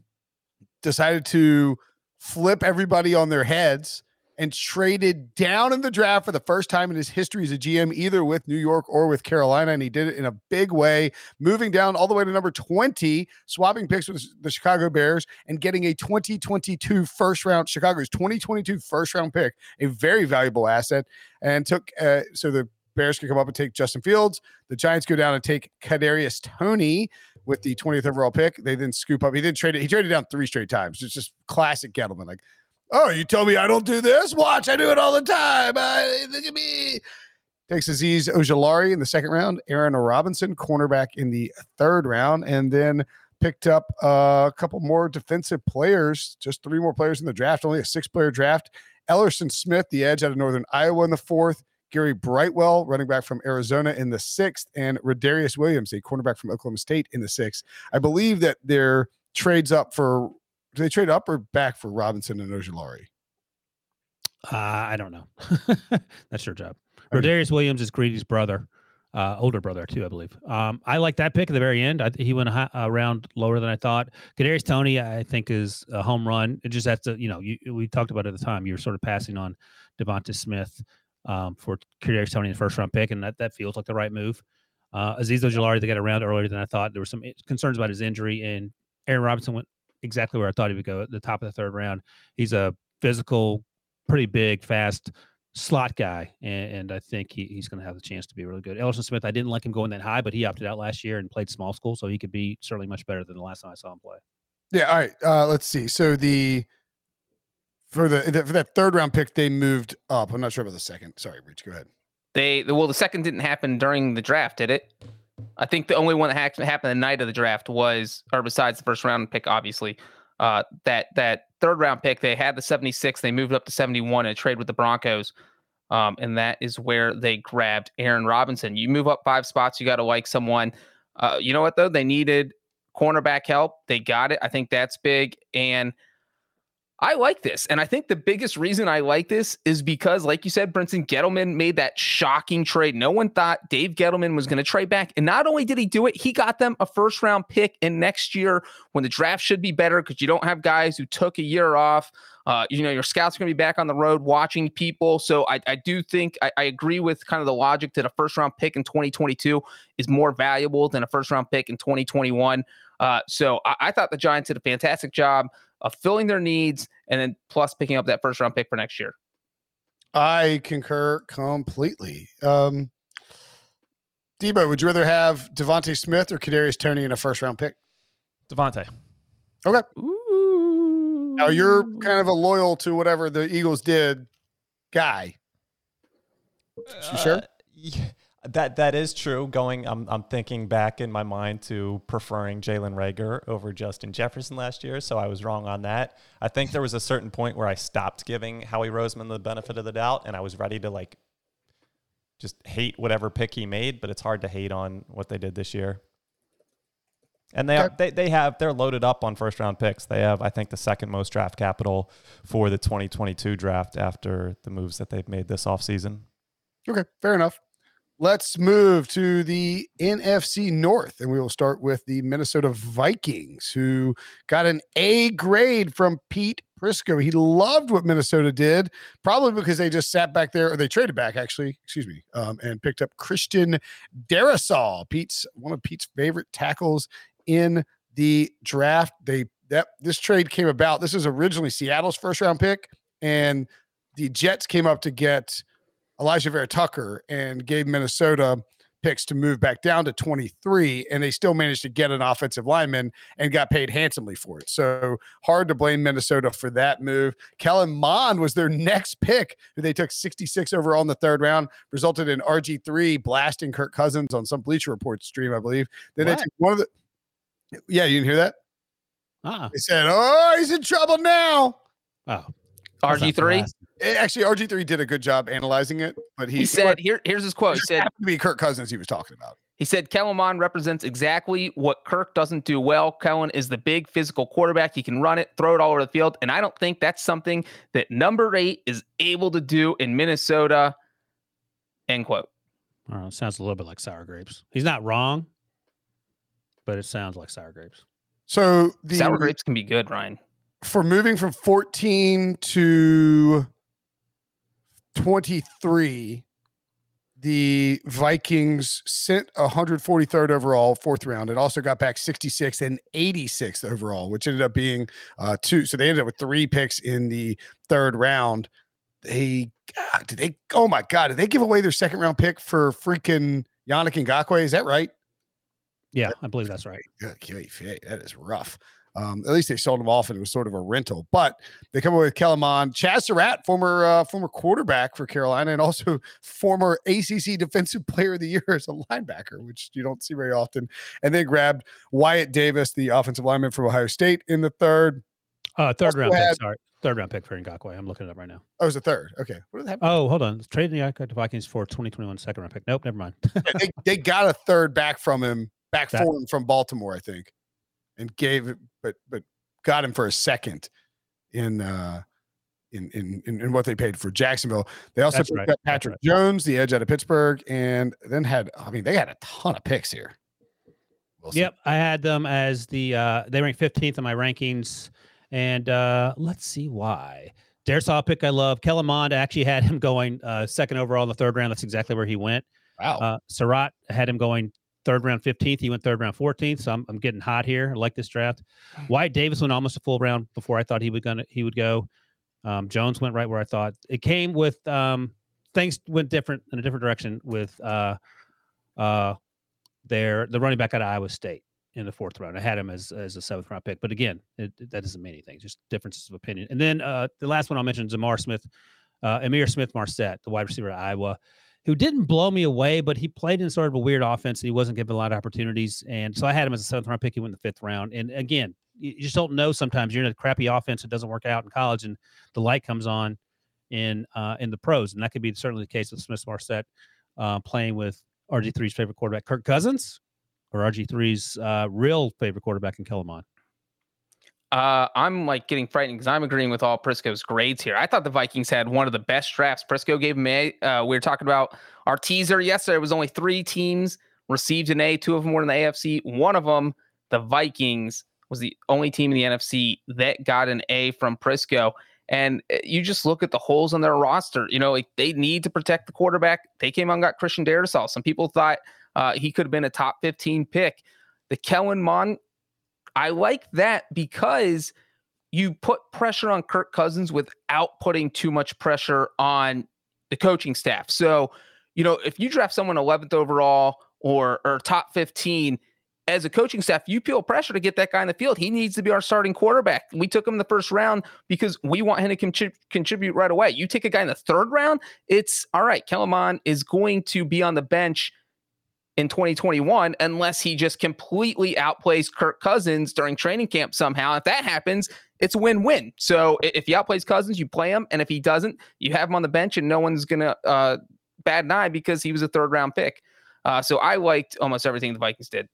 decided to flip everybody on their heads and traded down in the draft for the first time in his history as a GM, either with New York or with Carolina. And he did it in a big way, moving down all the way to number 20, swapping picks with the Chicago Bears and getting a 2022 first round, Chicago's 2022 first round pick, a very valuable asset. And took, uh, so the Bears could come up and take Justin Fields. The Giants go down and take Kadarius Toney with the 20th overall pick. They then scoop up. He didn't trade it. He traded down three straight times. It's just classic Gettleman. Like, oh, you tell me I don't do this? Watch, I do it all the time. I, look at me. Takes Azeez Ojulari in the second round, Aaron Robinson, cornerback in the third round, and then picked up a couple more defensive players, just three more players in the draft, only a six player draft. Elerson Smith, the edge out of Northern Iowa in the fourth. Gary Brightwell, running back from Arizona in the sixth, and Rodarius Williams, a cornerback from Oklahoma State in the sixth. I believe that their trades up for do they trade up or back for Robinson and Ojulari? Uh, I don't know. That's your job. Rodarius Williams is Greedy's brother, uh, older brother too, I believe. Um, I like that pick at the very end. I, he went a, a round lower than I thought. Kadarius Toney, I think, is a home run. It just has to, you know, you, we talked about it at the time. You were sort of passing on DeVonta Smith um, for Kadarius Toney in the first round pick, and that that feels like the right move. Uh, Azeez Ojulari, they got around earlier than I thought. There were some concerns about his injury, and Aaron Robinson went exactly where I thought he would go at the top of the third round. He's a physical, pretty big, fast slot guy, and, and I think he, he's going to have the chance to be really good. Elerson Smith, I didn't like him going that high, but he opted out last year and played small school, so he could be certainly much better than the last time I saw him play. Yeah. All right. Uh, let's see. So the for the, the, for that third round pick, they moved up. I'm not sure about the second. Sorry, Rich. Go ahead. They well, the second didn't happen during the draft, did it? I think the only one that happened the night of the draft was, or besides the first round pick, obviously, uh, that that third round pick. They had the 76. They moved up to 71 and trade with the Broncos. Um, and that is where they grabbed Aaron Robinson. You move up five spots, you got to like someone. Uh, you know what though? They needed cornerback help. They got it. I think that's big. And I like this. And I think the biggest reason I like this is because, like you said, Brinson Gettleman made that shocking trade. No one thought Dave Gettleman was going to trade back. And not only did he do it, he got them a first round pick. And next year, when the draft should be better because you don't have guys who took a year off, uh, you know, your scouts are going to be back on the road watching people. So I, I do think I, I, agree with kind of the logic that a first round pick in 2022 is more valuable than a first round pick in 2021. Uh, so I, I thought the Giants did a fantastic job of filling their needs and then plus picking up that first round pick for next year. I concur completely. Um, Debo, would you rather have DeVonta Smith or Kadarius Toney in a first round pick? DeVonta. Okay. Ooh. Now you're kind of a loyal to whatever the Eagles did guy. You sure? Uh, yeah. That that is true. Going, I'm I'm thinking back in my mind to preferring Jalen Reagor over Justin Jefferson last year, so I was wrong on that. I think there was a certain point where I stopped giving Howie Roseman the benefit of the doubt, and I was ready to like just hate whatever pick he made. But it's hard to hate on what they did this year. And they, are, they they have they're loaded up on first round picks. They have I think the second most draft capital for the 2022 draft after the moves that they've made this offseason. Okay, fair enough. Let's move to the NFC North, and we will start with the Minnesota Vikings, who got an A grade from Pete Prisco. He loved what Minnesota did, probably because they just sat back there, or they traded back, actually, excuse me, um, and picked up Christian Darrisaw, Pete's one of Pete's favorite tackles in the draft. They that this trade came about. This is originally Seattle's first round pick, and the Jets came up to get Alijah Vera-Tucker and gave Minnesota picks to move back down to 23 and they still managed to get an offensive lineman and got paid handsomely for it. So hard to blame minnesota for that move. Kellen mond was their next pick who they took 66 overall in the third round resulted in rg3 blasting kirk cousins on some bleacher report stream i believe. Then what? they took one of the yeah you didn't hear that? Uh-uh. they said oh he's in trouble now. Oh. RG3? Eh, actually, RG3 did a good job analyzing it, but he, he said, "Here, here's his quote." He said, "To be Kirk Cousins." He was talking about. He said Kellen Mond represents exactly what Kirk doesn't do well. Kellen is the big physical quarterback. He can run it, throw it all over the field. And I don't think that's something that number eight is able to do in Minnesota. End quote. I know. It sounds a little bit like sour grapes. He's not wrong, but it sounds like sour grapes. So the Sour grapes can be good, Ryan. for moving from 14 to 23, the Vikings sent 143rd overall, fourth round, It also got back 66 and 86th overall, which ended up being uh, two. So they ended up with three picks in the third round. They God, did they? Oh my God, did they give away their second round pick for freaking Yannick Ngakoue? Is that right? Yeah, I believe that's right. Yeah, that is rough. Um, at least they sold him off and it was sort of a rental. But they come away with Kellen Mond, Chaz Surratt, former uh, former quarterback for Carolina, and also former ACC Defensive Player of the Year as a linebacker, which you don't see very often. And they grabbed Wyatt Davis, the offensive lineman from Ohio State, in the third. Uh, third Also round had- pick. Sorry, third round pick for Ngakoue. I'm looking it up right now. Oh, it was the third. Okay, what did that? Oh, hold on. Trading the Ngakoue to Vikings for 2021 second round pick. Nope, never mind. they, they got a third back from him, back That- for him from Baltimore, I think, and gave it, but but got him for a second in uh in in in, what they paid for Jacksonville. They also right, Patrick right. Jones, the edge out of Pittsburgh, and then had I mean they had a ton of picks here. Wilson. Yep, I had them as the uh they ranked 15th in my rankings, and uh let's see why. Darrisaw pick I love. Kellen Mond actually had him going uh second overall in the third round. That's exactly where he went. Wow. Uh Surratt had him going third round 15th. He went third round 14th. So I'm, I'm getting hot here. I like this draft. Wyatt Davis went almost a full round before I thought he would gonna he would go. Um, Jones went right where I thought. It came with um things went different in a different direction with uh uh their the running back out of Iowa State in the fourth round. I had him as as a seventh round pick, but again, it, it- that doesn't mean anything. Just differences of opinion. And then uh, the last one I'll mention is Amar Smith, uh, Ihmir Smith Marsette, the wide receiver at Iowa, who didn't blow me away, but he played in sort of a weird offense and he wasn't given a lot of opportunities. And so I had him as a seventh round pick. He went in the fifth round. And again, you just don't know sometimes you're in a crappy offense. It doesn't work out in college, and the light comes on in uh, in the pros, and that could be certainly the case with Smith Marsette uh, playing with RG3's favorite quarterback, Kirk Cousins, or RG3's uh, real favorite quarterback in Kellen Mond. Uh, I'm like getting frightened because I'm agreeing with all Prisco's grades here. I thought the Vikings had one of the best drafts. Prisco gave them a. Uh, we were talking about our teaser yesterday. It was only three teams received an A. Two of them were in the AFC. One of them, the Vikings, was the only team in the NFC that got an A from Prisco. And uh, you just look at the holes in their roster. You know, like they need to protect the quarterback. They came out and got Christian Darrisaw. Some people thought uh, he could have been a top 15 pick. The Kellen Mond I like that because you put pressure on Kirk Cousins without putting too much pressure on the coaching staff. So, you know, if you draft someone 11th overall or or top 15 as a coaching staff, you feel pressure to get that guy in the field. He needs to be our starting quarterback. We took him the first round because we want him to contrib- contribute right away. You take a guy in the third round, it's all right. Kellen Mond is going to be on the bench in 2021 unless he just completely outplays Kirk Cousins during training camp somehow. If that happens, it's a win-win. So if he outplays Cousins, you play him, and if he doesn't, you have him on the bench, and no one's gonna uh, bad an eye because he was a third-round pick. Uh, so I liked almost everything the Vikings did.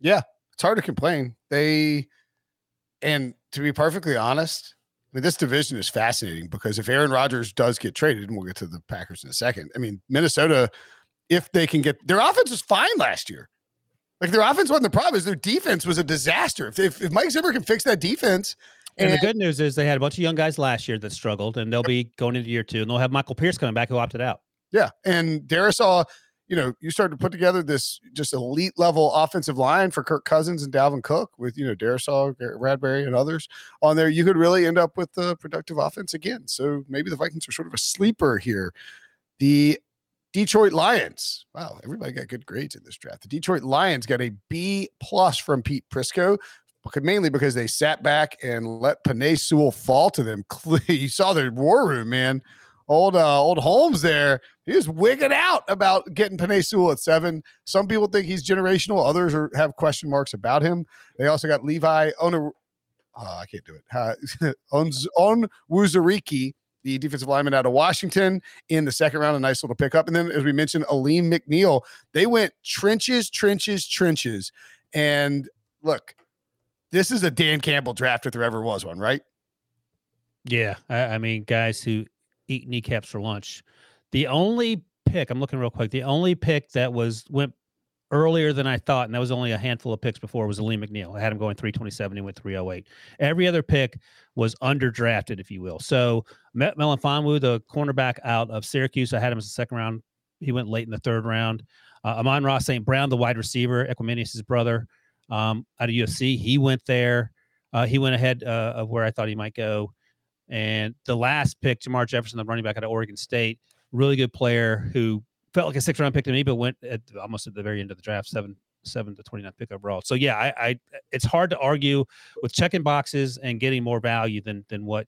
Yeah, it's hard to complain. They, and to be perfectly honest, I mean, this division is fascinating because if Aaron Rodgers does get traded, and we'll get to the Packers in a second. I mean, Minnesota, if they can get their offense was fine last year. Like their offense wasn't the problem; is their defense was a disaster. If, if, if Mike Zimmer can fix that defense, And, and, the good news is they had a bunch of young guys last year that struggled, and they'll be going into year two, and they'll have Michael Pierce coming back who opted out. yeah, and Darrisaw, you know, you started to put together this just elite level offensive line for Kirk Cousins and Dalvin Cook with you know Darrisaw, Bradbury, and others on there. You could really end up with a productive offense again. So maybe the Vikings are sort of a sleeper here. The Detroit Lions. Wow, everybody got good grades in this draft. The Detroit Lions got a B plus from Pete Prisco, mainly because they sat back and let Penei Sewell fall to them. you saw the war room, man. Old uh, old Holmes there. He was wigging out about getting Penei Sewell at seven. Some people think he's generational. Others are, have question marks about him. They also got Levi Ona. Oh, I can't do it. Uh, on on Wuzariki, the defensive lineman out of Washington in the second round, a nice little pickup. And then, as we mentioned, Alim McNeill, they went trenches, trenches, trenches. And look, this is a Dan Campbell draft if there ever was one, right? Yeah. I, I mean, guys who eat kneecaps for lunch. The only pick, I'm looking real quick, the only pick that was went earlier than I thought, and that was only a handful of picks before, was Lee McNeill. I had him going 327, he went 308. Every other pick was underdrafted, if you will. So Met Melifonwu, the cornerback out of Syracuse, I had him as a second round. He went late in the third round. Uh, Amon-Ra St. Brown, the wide receiver, Equanimeous' brother, um, out of USC, he went there. Uh, he went ahead uh, of where I thought he might go. And the last pick, Jermar Jefferson, the running back out of Oregon State, really good player who felt like a six round pick to me, but went at almost at the very end of the draft, seven seven to twenty nine pick overall. So yeah, I, I it's hard to argue with checking boxes and getting more value than than what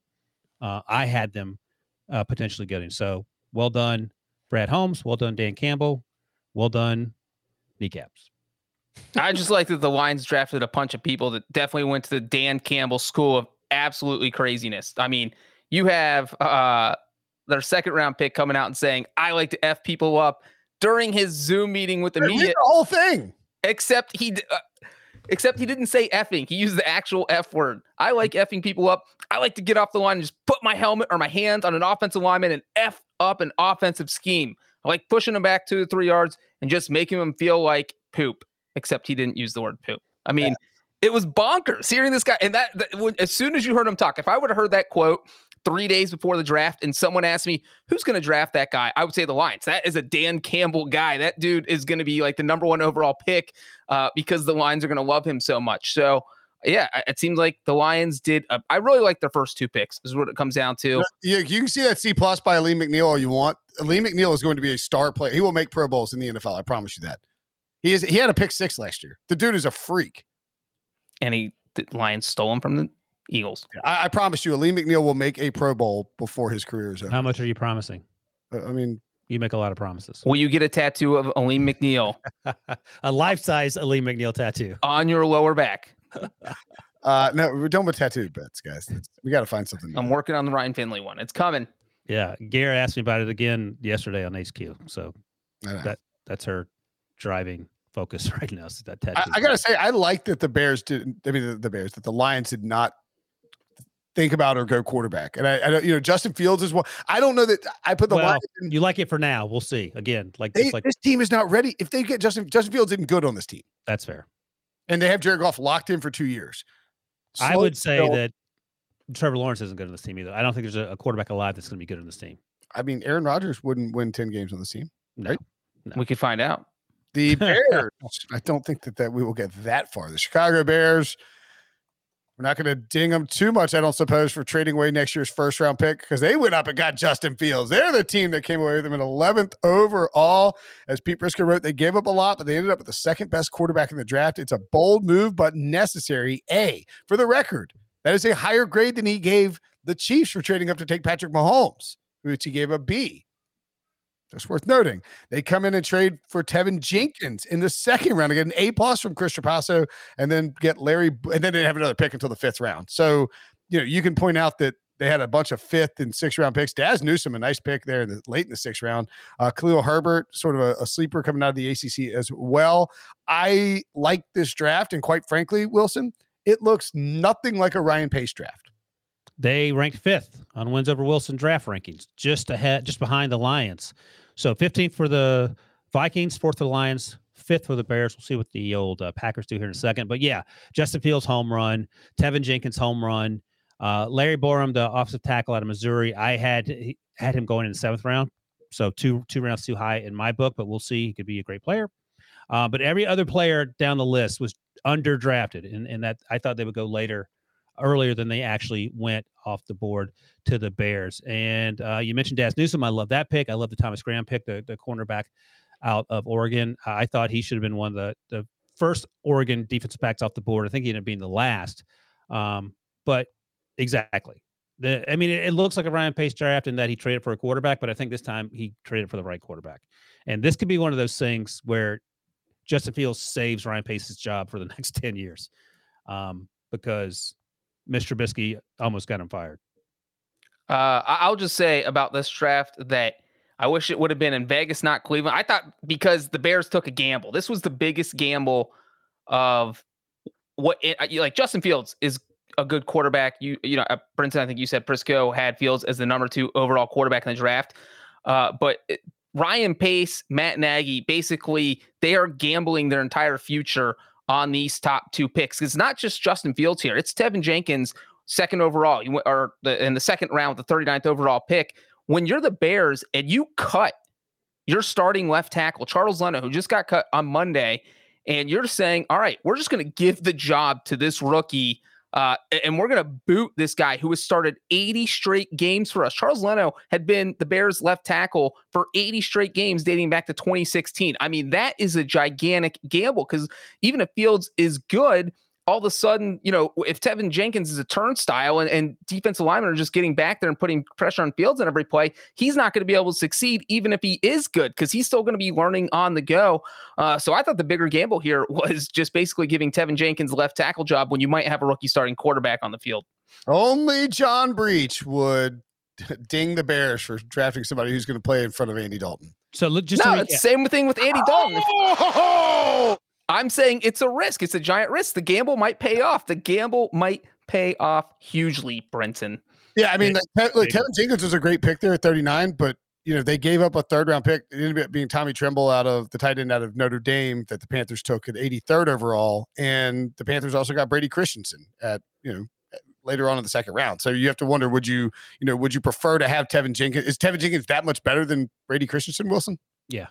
uh, I had them uh, potentially getting. So well done, Brad Holmes. Well done, Dan Campbell. Well done, kneecaps. I just like that the Lions drafted a bunch of people that definitely went to the Dan Campbell school of absolutely craziness. I mean, you have uh, their second round pick coming out and saying, I like to F people up during his Zoom meeting with the media. The whole thing. Except he. Uh, except he didn't say effing. He used the actual F word. I like effing people up. I like to get off the line and just put my helmet or my hands on an offensive lineman and F up an offensive scheme. I like pushing him back two to three yards and just making him feel like poop, except he didn't use the word poop. I mean, yeah. it was bonkers hearing this guy. And that, that as soon as you heard him talk, if I would have heard that quote three days before the draft and someone asked me who's going to draft that guy, I would say the Lions. That is a Dan Campbell guy. That dude is going to be like the number one overall pick uh, because the Lions are going to love him so much. So yeah, it seems like the Lions did. A, I really like their first two picks. Is what it comes down to. Yeah, you can see that C plus by Lee McNeill all you want. Lee McNeill is going to be a star player. He will make Pro Bowls in the NFL. I promise you that. He is. He had a pick six last year. The dude is a freak. And he the Lions stole him from the Eagles. I, I promise you, Lee McNeill will make a Pro Bowl before his career is over. How much are you promising? Uh, I mean, you make a lot of promises. Will you get a tattoo of Alim McNeill? a life size Alim McNeill tattoo on your lower back. uh, no, we're done with tattoo bets, guys. we got to find something. I'm working on the Ryan Finley one. It's coming. Yeah, Gary asked me about it again yesterday on HQ. So that that's her driving focus right now. So that tattoo. I, I, gotta say, I like that the Bears did. I mean, the, the Bears that the Lions did not think about or go quarterback. And I, I don't, you know, Justin Fields is one. I don't know that I put the well, in, you like it for now. We'll see. Again, like, they, like this team is not ready. If they get Justin Justin Fields isn't good on this team. That's fair. And they have Jared Goff locked in for two years. Slow I would say still, that Trevor Lawrence isn't good on this team either. I don't think there's a, a quarterback alive that's going to be good on this team. I mean, Aaron Rodgers wouldn't win 10 games on this team. No, right? no. We could find out. The Bears, I don't think that, that we will get that far. The Chicago Bears we're not going to ding them too much, I don't suppose, for trading away next year's first round pick because they went up and got Justin Fields. They're the team that came away with them in 11th overall. As Pete Prisco wrote, they gave up a lot, but they ended up with the second best quarterback in the draft. It's a bold move, but necessary. A, for the record, that is a higher grade than he gave the Chiefs for trading up to take Patrick Mahomes, which he gave a B. Just worth noting. They come in and trade for Teven Jenkins in the second round to get an A plus from Chris Trapasso and then get Larry, and then they have another pick until the fifth round. So, you know, you can point out that they had a bunch of fifth and sixth round picks. Dazz Newsome, a nice pick there in the late in the sixth round. Uh, Khalil Herbert, sort of a, a, sleeper coming out of the ACC as well. I like this draft, and quite frankly, Wilson, it looks nothing like a Ryan Pace draft. They ranked fifth on wins over Wilson draft rankings, just ahead, just behind the Lions. So 15th for the Vikings, fourth for the Lions, fifth for the Bears. We'll see what the old uh, Packers do here in a second. But yeah, Justin Fields home run, Teven Jenkins home run, uh, Larry Borom, the offensive tackle out of Missouri. I had had him going in the seventh round, so two two rounds too high in my book. But we'll see. He could be a great player. Uh, but every other player down the list was underdrafted, and and that I thought they would go later earlier than they actually went off the board to the Bears. And uh, you mentioned Dazz Newsome. I love that pick. I love the Thomas Graham pick, the, the cornerback out of Oregon. I thought he should have been one of the, the first Oregon defensive backs off the board. I think he ended up being the last. Um, but exactly. The, I mean, it, it, looks like a Ryan Pace draft in that he traded for a quarterback, but I think this time he traded for the right quarterback. And this could be one of those things where Justin Fields saves Ryan Pace's job for the next 10 years. Um, because Mr. Trubisky almost got him fired. Uh, I'll just say about this draft that I wish it would have been in Vegas, not Cleveland. I thought because the Bears took a gamble. This was the biggest gamble of what it, like Justin Fields is a good quarterback. You you know, uh, Brinson, I think you said Prisco had Fields as the number two overall quarterback in the draft. Uh, but it, Ryan Pace, Matt Nagy, basically they are gambling their entire future on these top two picks. It's not just Justin Fields here; it's Teven Jenkins, second overall, or the, in the second round the 39th overall pick. When you're the Bears and you cut your starting left tackle, Charles Leno, who just got cut on Monday, and you're saying, all right, we're just going to give the job to this rookie. Uh, and we're going to boot this guy who has started 80 straight games for us. Charles Leno had been the Bears left tackle for 80 straight games dating back to 2016. I mean, that is a gigantic gamble because even if Fields is good, all of a sudden, you know, if Teven Jenkins is a turnstile and, and defensive linemen are just getting back there and putting pressure on Fields in every play, he's not going to be able to succeed, even if he is good, because he's still going to be learning on the go. Uh, so I thought the bigger gamble here was just basically giving Teven Jenkins left tackle job when you might have a rookie starting quarterback on the field. Only John Breech would ding the Bears for drafting somebody who's going to play in front of Andy Dalton. So look, just no, to it's recap, same thing with Andy Dalton. Oh! I'm saying it's a risk. It's a giant risk. The gamble might pay off. The gamble might pay off hugely, Brinson. Yeah, I mean, Yeah, like, like big Teven Jenkins was a great pick there at 39, but you know they gave up a third round pick. It ended up being Tommy Tremble out of the tight end out of Notre Dame that the Panthers took at 83rd overall, and the Panthers also got Brady Christensen at you know later on in the second round. So you have to wonder, would you you know would you prefer to have Teven Jenkins? Is Teven Jenkins that much better than Brady Christensen, Wilson? Yeah.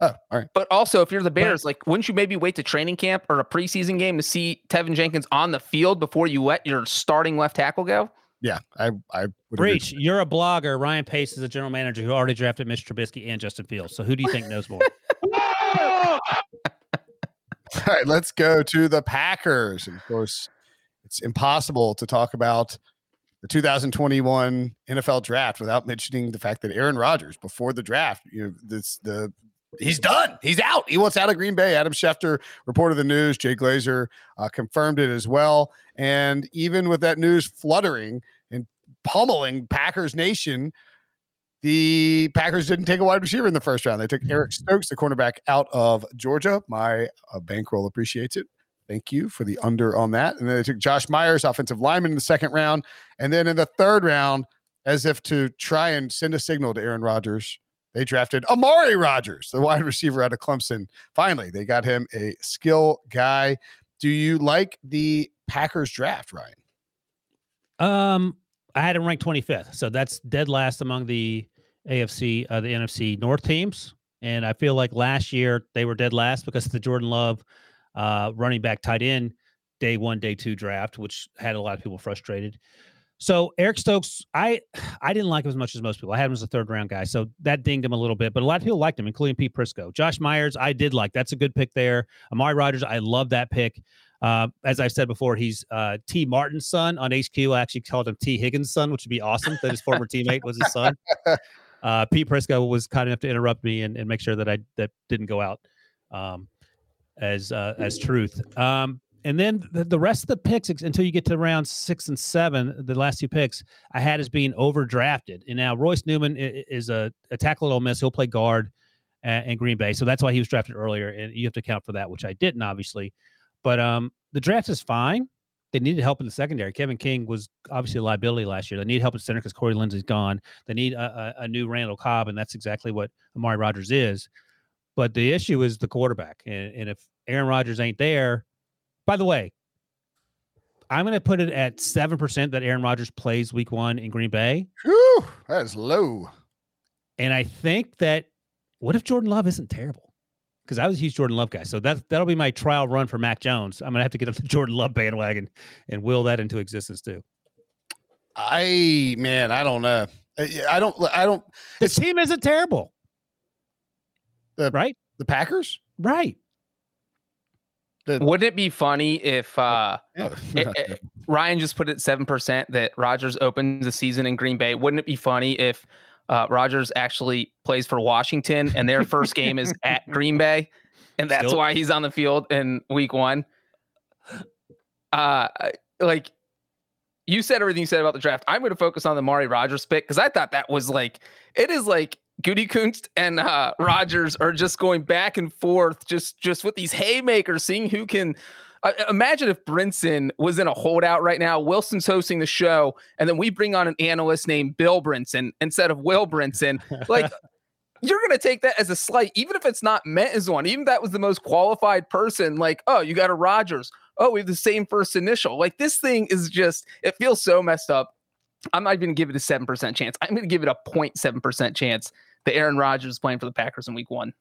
Oh, all right. But also, if you're the Bears, like, wouldn't you maybe wait to training camp or a preseason game to see Teven Jenkins on the field before you let your starting left tackle go? Yeah, I I would. Breech, you're a blogger. Ryan Pace is a general manager who already drafted Mitch Trubisky and Justin Fields. So who do you think knows more? All right, let's go to the Packers. And of course, it's impossible to talk about the 2021 NFL draft without mentioning the fact that Aaron Rodgers, before the draft, you know, this the he's done. He's out. He wants out of Green Bay. Adam Schefter reported the news. Jay Glazer uh, confirmed it as well. And even with that news fluttering and pummeling Packers Nation, the Packers didn't take a wide receiver in the first round. They took Eric Stokes, the cornerback out of Georgia. My uh, bankroll appreciates it. Thank you for the under on that. And then they took Josh Myers, offensive lineman, in the second round. And then in the third round, as if to try and send a signal to Aaron Rodgers, they drafted Amari Rodgers, the wide receiver out of Clemson. Finally, they got him a skill guy. Do you like the Packers draft, Ryan? Um, I had him ranked 25th, so that's dead last among the AFC, uh, the NFC North teams. And I feel like last year they were dead last because of the Jordan Love uh, running back tight end day one, day two draft, which had a lot of people frustrated. So Eric Stokes, I I didn't like him as much as most people. I had him as a third round guy, so that dinged him a little bit. But a lot of people liked him, including Pete Prisco. Josh Myers, I did like. That's a good pick there. Amari Rodgers, I love that pick. Uh, as I've said before, he's uh, Tee Martin's son on HQ. I actually called him Tee Higgins' son, which would be awesome that his former teammate was his son. Uh, Pete Prisco was kind enough to interrupt me and, and make sure that I that didn't go out um, as uh, as truth. Um, and then the, the rest of the picks until you get to round six and seven, the last two picks I had as being overdrafted. And now Royce Newman is a, a tackle at Ole Miss. He'll play guard in Green Bay, so that's why he was drafted earlier. And you have to account for that, which I didn't, obviously. But um, the draft is fine. They needed help in the secondary. Kevin King was obviously a liability last year. They need help at center because Corey Linsley's gone. They need a, a, a new Randall Cobb, and that's exactly what Amari Rodgers is. But the issue is the quarterback, and, and if Aaron Rodgers ain't there, by the way, I'm going to put it at seven percent that Aaron Rodgers plays Week One in Green Bay, Whew, that is low. and I think that what if Jordan Love isn't terrible? Because I was a huge Jordan Love guy, so that that'll be my trial run for Mac Jones. I'm gonna have to get up the Jordan Love bandwagon and will that into existence too. I man, I don't know. I I don't. I don't. The team isn't terrible, The- right? The Packers. Right. Wouldn't it be funny if uh, Yeah. eh, eh, Ryan just put it seven percent that Rodgers opens the season in Green Bay? Wouldn't it be funny if uh, Rodgers actually plays for Washington and their first game is at Green Bay, and that's Still- why he's on the field in Week One? Uh, like you said everything you said about the draft. I'm going to focus on the Mari Rodgers pick because I thought that was like it is like Gutekunst and uh, Rodgers are just going back and forth, just just with these haymakers, seeing who can. Uh, imagine if Brinson was in a holdout right now. Wilson's hosting the show, and then we bring on an analyst named Bill Brinson instead of Will Brinson. Like you're going to take that as a slight, even if it's not meant as one. Even if that was the most qualified person, like, oh, you got a Rodgers. Oh, we have the same first initial. Like this thing is just, it feels so messed up. I'm not even going to give it a 7% chance. I'm going to give it a 0.7% chance that Aaron Rodgers is playing for the Packers in week one.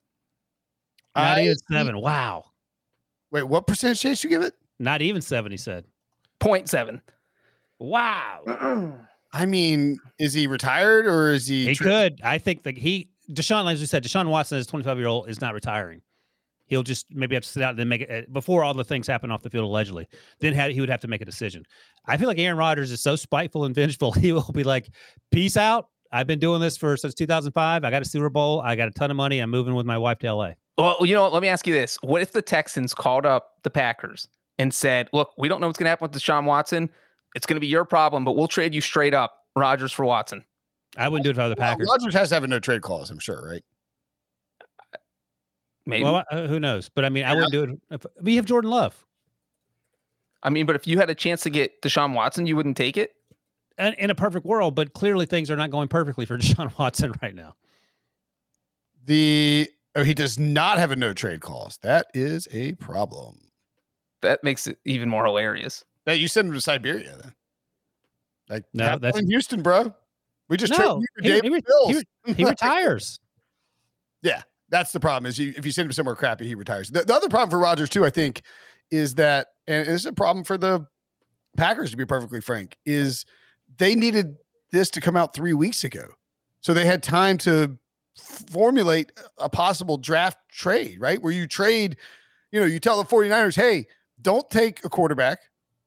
Not even seven. Wow. Wait, what percentage chance you give it? Not even seven, he said. 0.7. Wow. I mean, is he retired or is he? He tra- could. I think that he Deshaun, as we said, Deshaun Watson is 25 year old is not retiring. He'll just maybe have to sit out and then make it uh, before all the things happen off the field allegedly. Then ha- he would have to make a decision. I feel like Aaron Rodgers is so spiteful and vengeful. He will be like, "Peace out. I've been doing this for since 2005. I got a Super Bowl. I got a ton of money. I'm moving with my wife to LA." Well, you know what? Let me ask you this: What if the Texans called up the Packers and said, "Look, we don't know what's going to happen with Deshaun Watson. It's going to be your problem, but we'll trade you straight up Rodgers for Watson." I wouldn't do it if I was the Well, Packers. Rodgers has to have a no trade clause, I'm sure, right? Maybe. Well, uh, who knows? But I mean, I Yeah. wouldn't do it. If, we have Jordan Love. I mean, but if you had a chance to get Deshaun Watson, you wouldn't take it. in in a perfect world, but clearly things are not going perfectly for Deshaun Watson right now. The oh, he does not have a no trade clause. That is a problem. That makes it even more hilarious. That you send him to Siberia then. Like No, that's- in Houston, bro. We just traded No, you for he- David he re- he He retires. That's the problem. Is you, if you send him somewhere crappy, he retires. The, the other problem for Rodgers too, I think, is that, and this is a problem for the Packers to be perfectly frank, is they needed this to come out three weeks ago, so they had time to formulate a possible draft trade, right? Where you trade, you know, you tell the 49ers, hey, don't take a quarterback.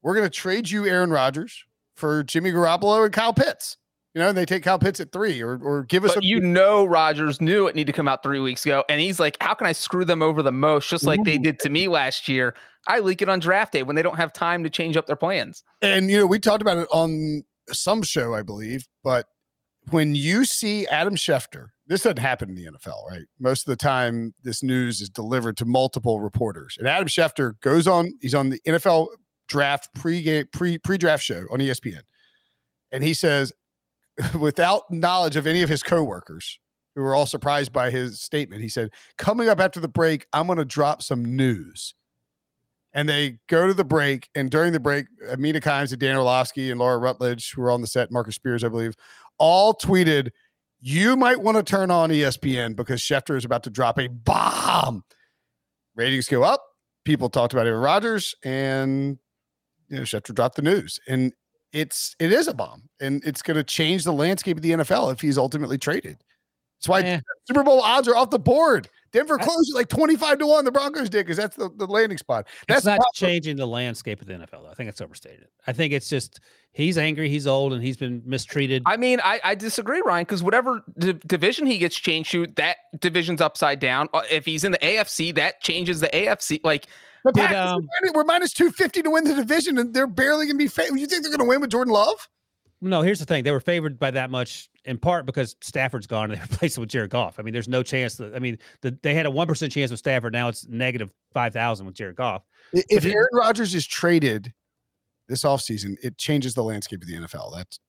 We're going to trade you Aaron Rodgers for Jimmy Garoppolo and Kyle Pitts. You know, and they take Kyle Pitts at three, or or give us But a you know, Rodgers knew it needed to come out three weeks ago, and he's like, "How can I screw them over the most, just like they did to me last year? I leak it on draft day when they don't have time to change up their plans." and you know we talked about it on some show i believe but when you see adam schefter this doesn't happen in the nfl right most of the time this news is delivered to multiple reporters and adam schefter goes on he's on the nfl draft pre-game pre pre-draft show on espn and he says without knowledge of any of his coworkers who were all surprised by his statement he said coming up after the break i'm going to drop some news and they go to the break. And during the break, Amina Kimes and Dan Orlovsky and Laura Rutledge, who were on the set, Marcus Spears, I believe, all tweeted, You might want to turn on ESPN because Schefter is about to drop a bomb. Ratings go up. People talked about Aaron Rodgers, and you know, Schefter dropped the news. And it's it is a bomb, and it's going to change the landscape of the NFL if he's ultimately traded. That's why Eh. Super Bowl odds are off the board. Denver I- closed at like 25 to 1. The Broncos did because that's the, the landing spot. That's It's not the changing the landscape of the NFL. Though. I think it's overstated. I think it's just he's angry, he's old, and he's been mistreated. I mean, I, I disagree, Ryan, because whatever d- division he gets changed to, that division's upside down. Uh, If he's in the AFC, that changes the AFC. Like, The Did, Packers um, minus- we're minus 250 to win the division, and they're barely going to be favored. You think they're going to win with Jordan Love? no, here's the thing: they were favored by that much in part because Stafford's gone and they replaced him with Jared Goff. I mean, there's no chance that. I mean, the, they had a one percent chance with Stafford. Now it's negative five thousand with Jared Goff. If it- Aaron Rodgers is traded this offseason, it changes the landscape of the NFL. That's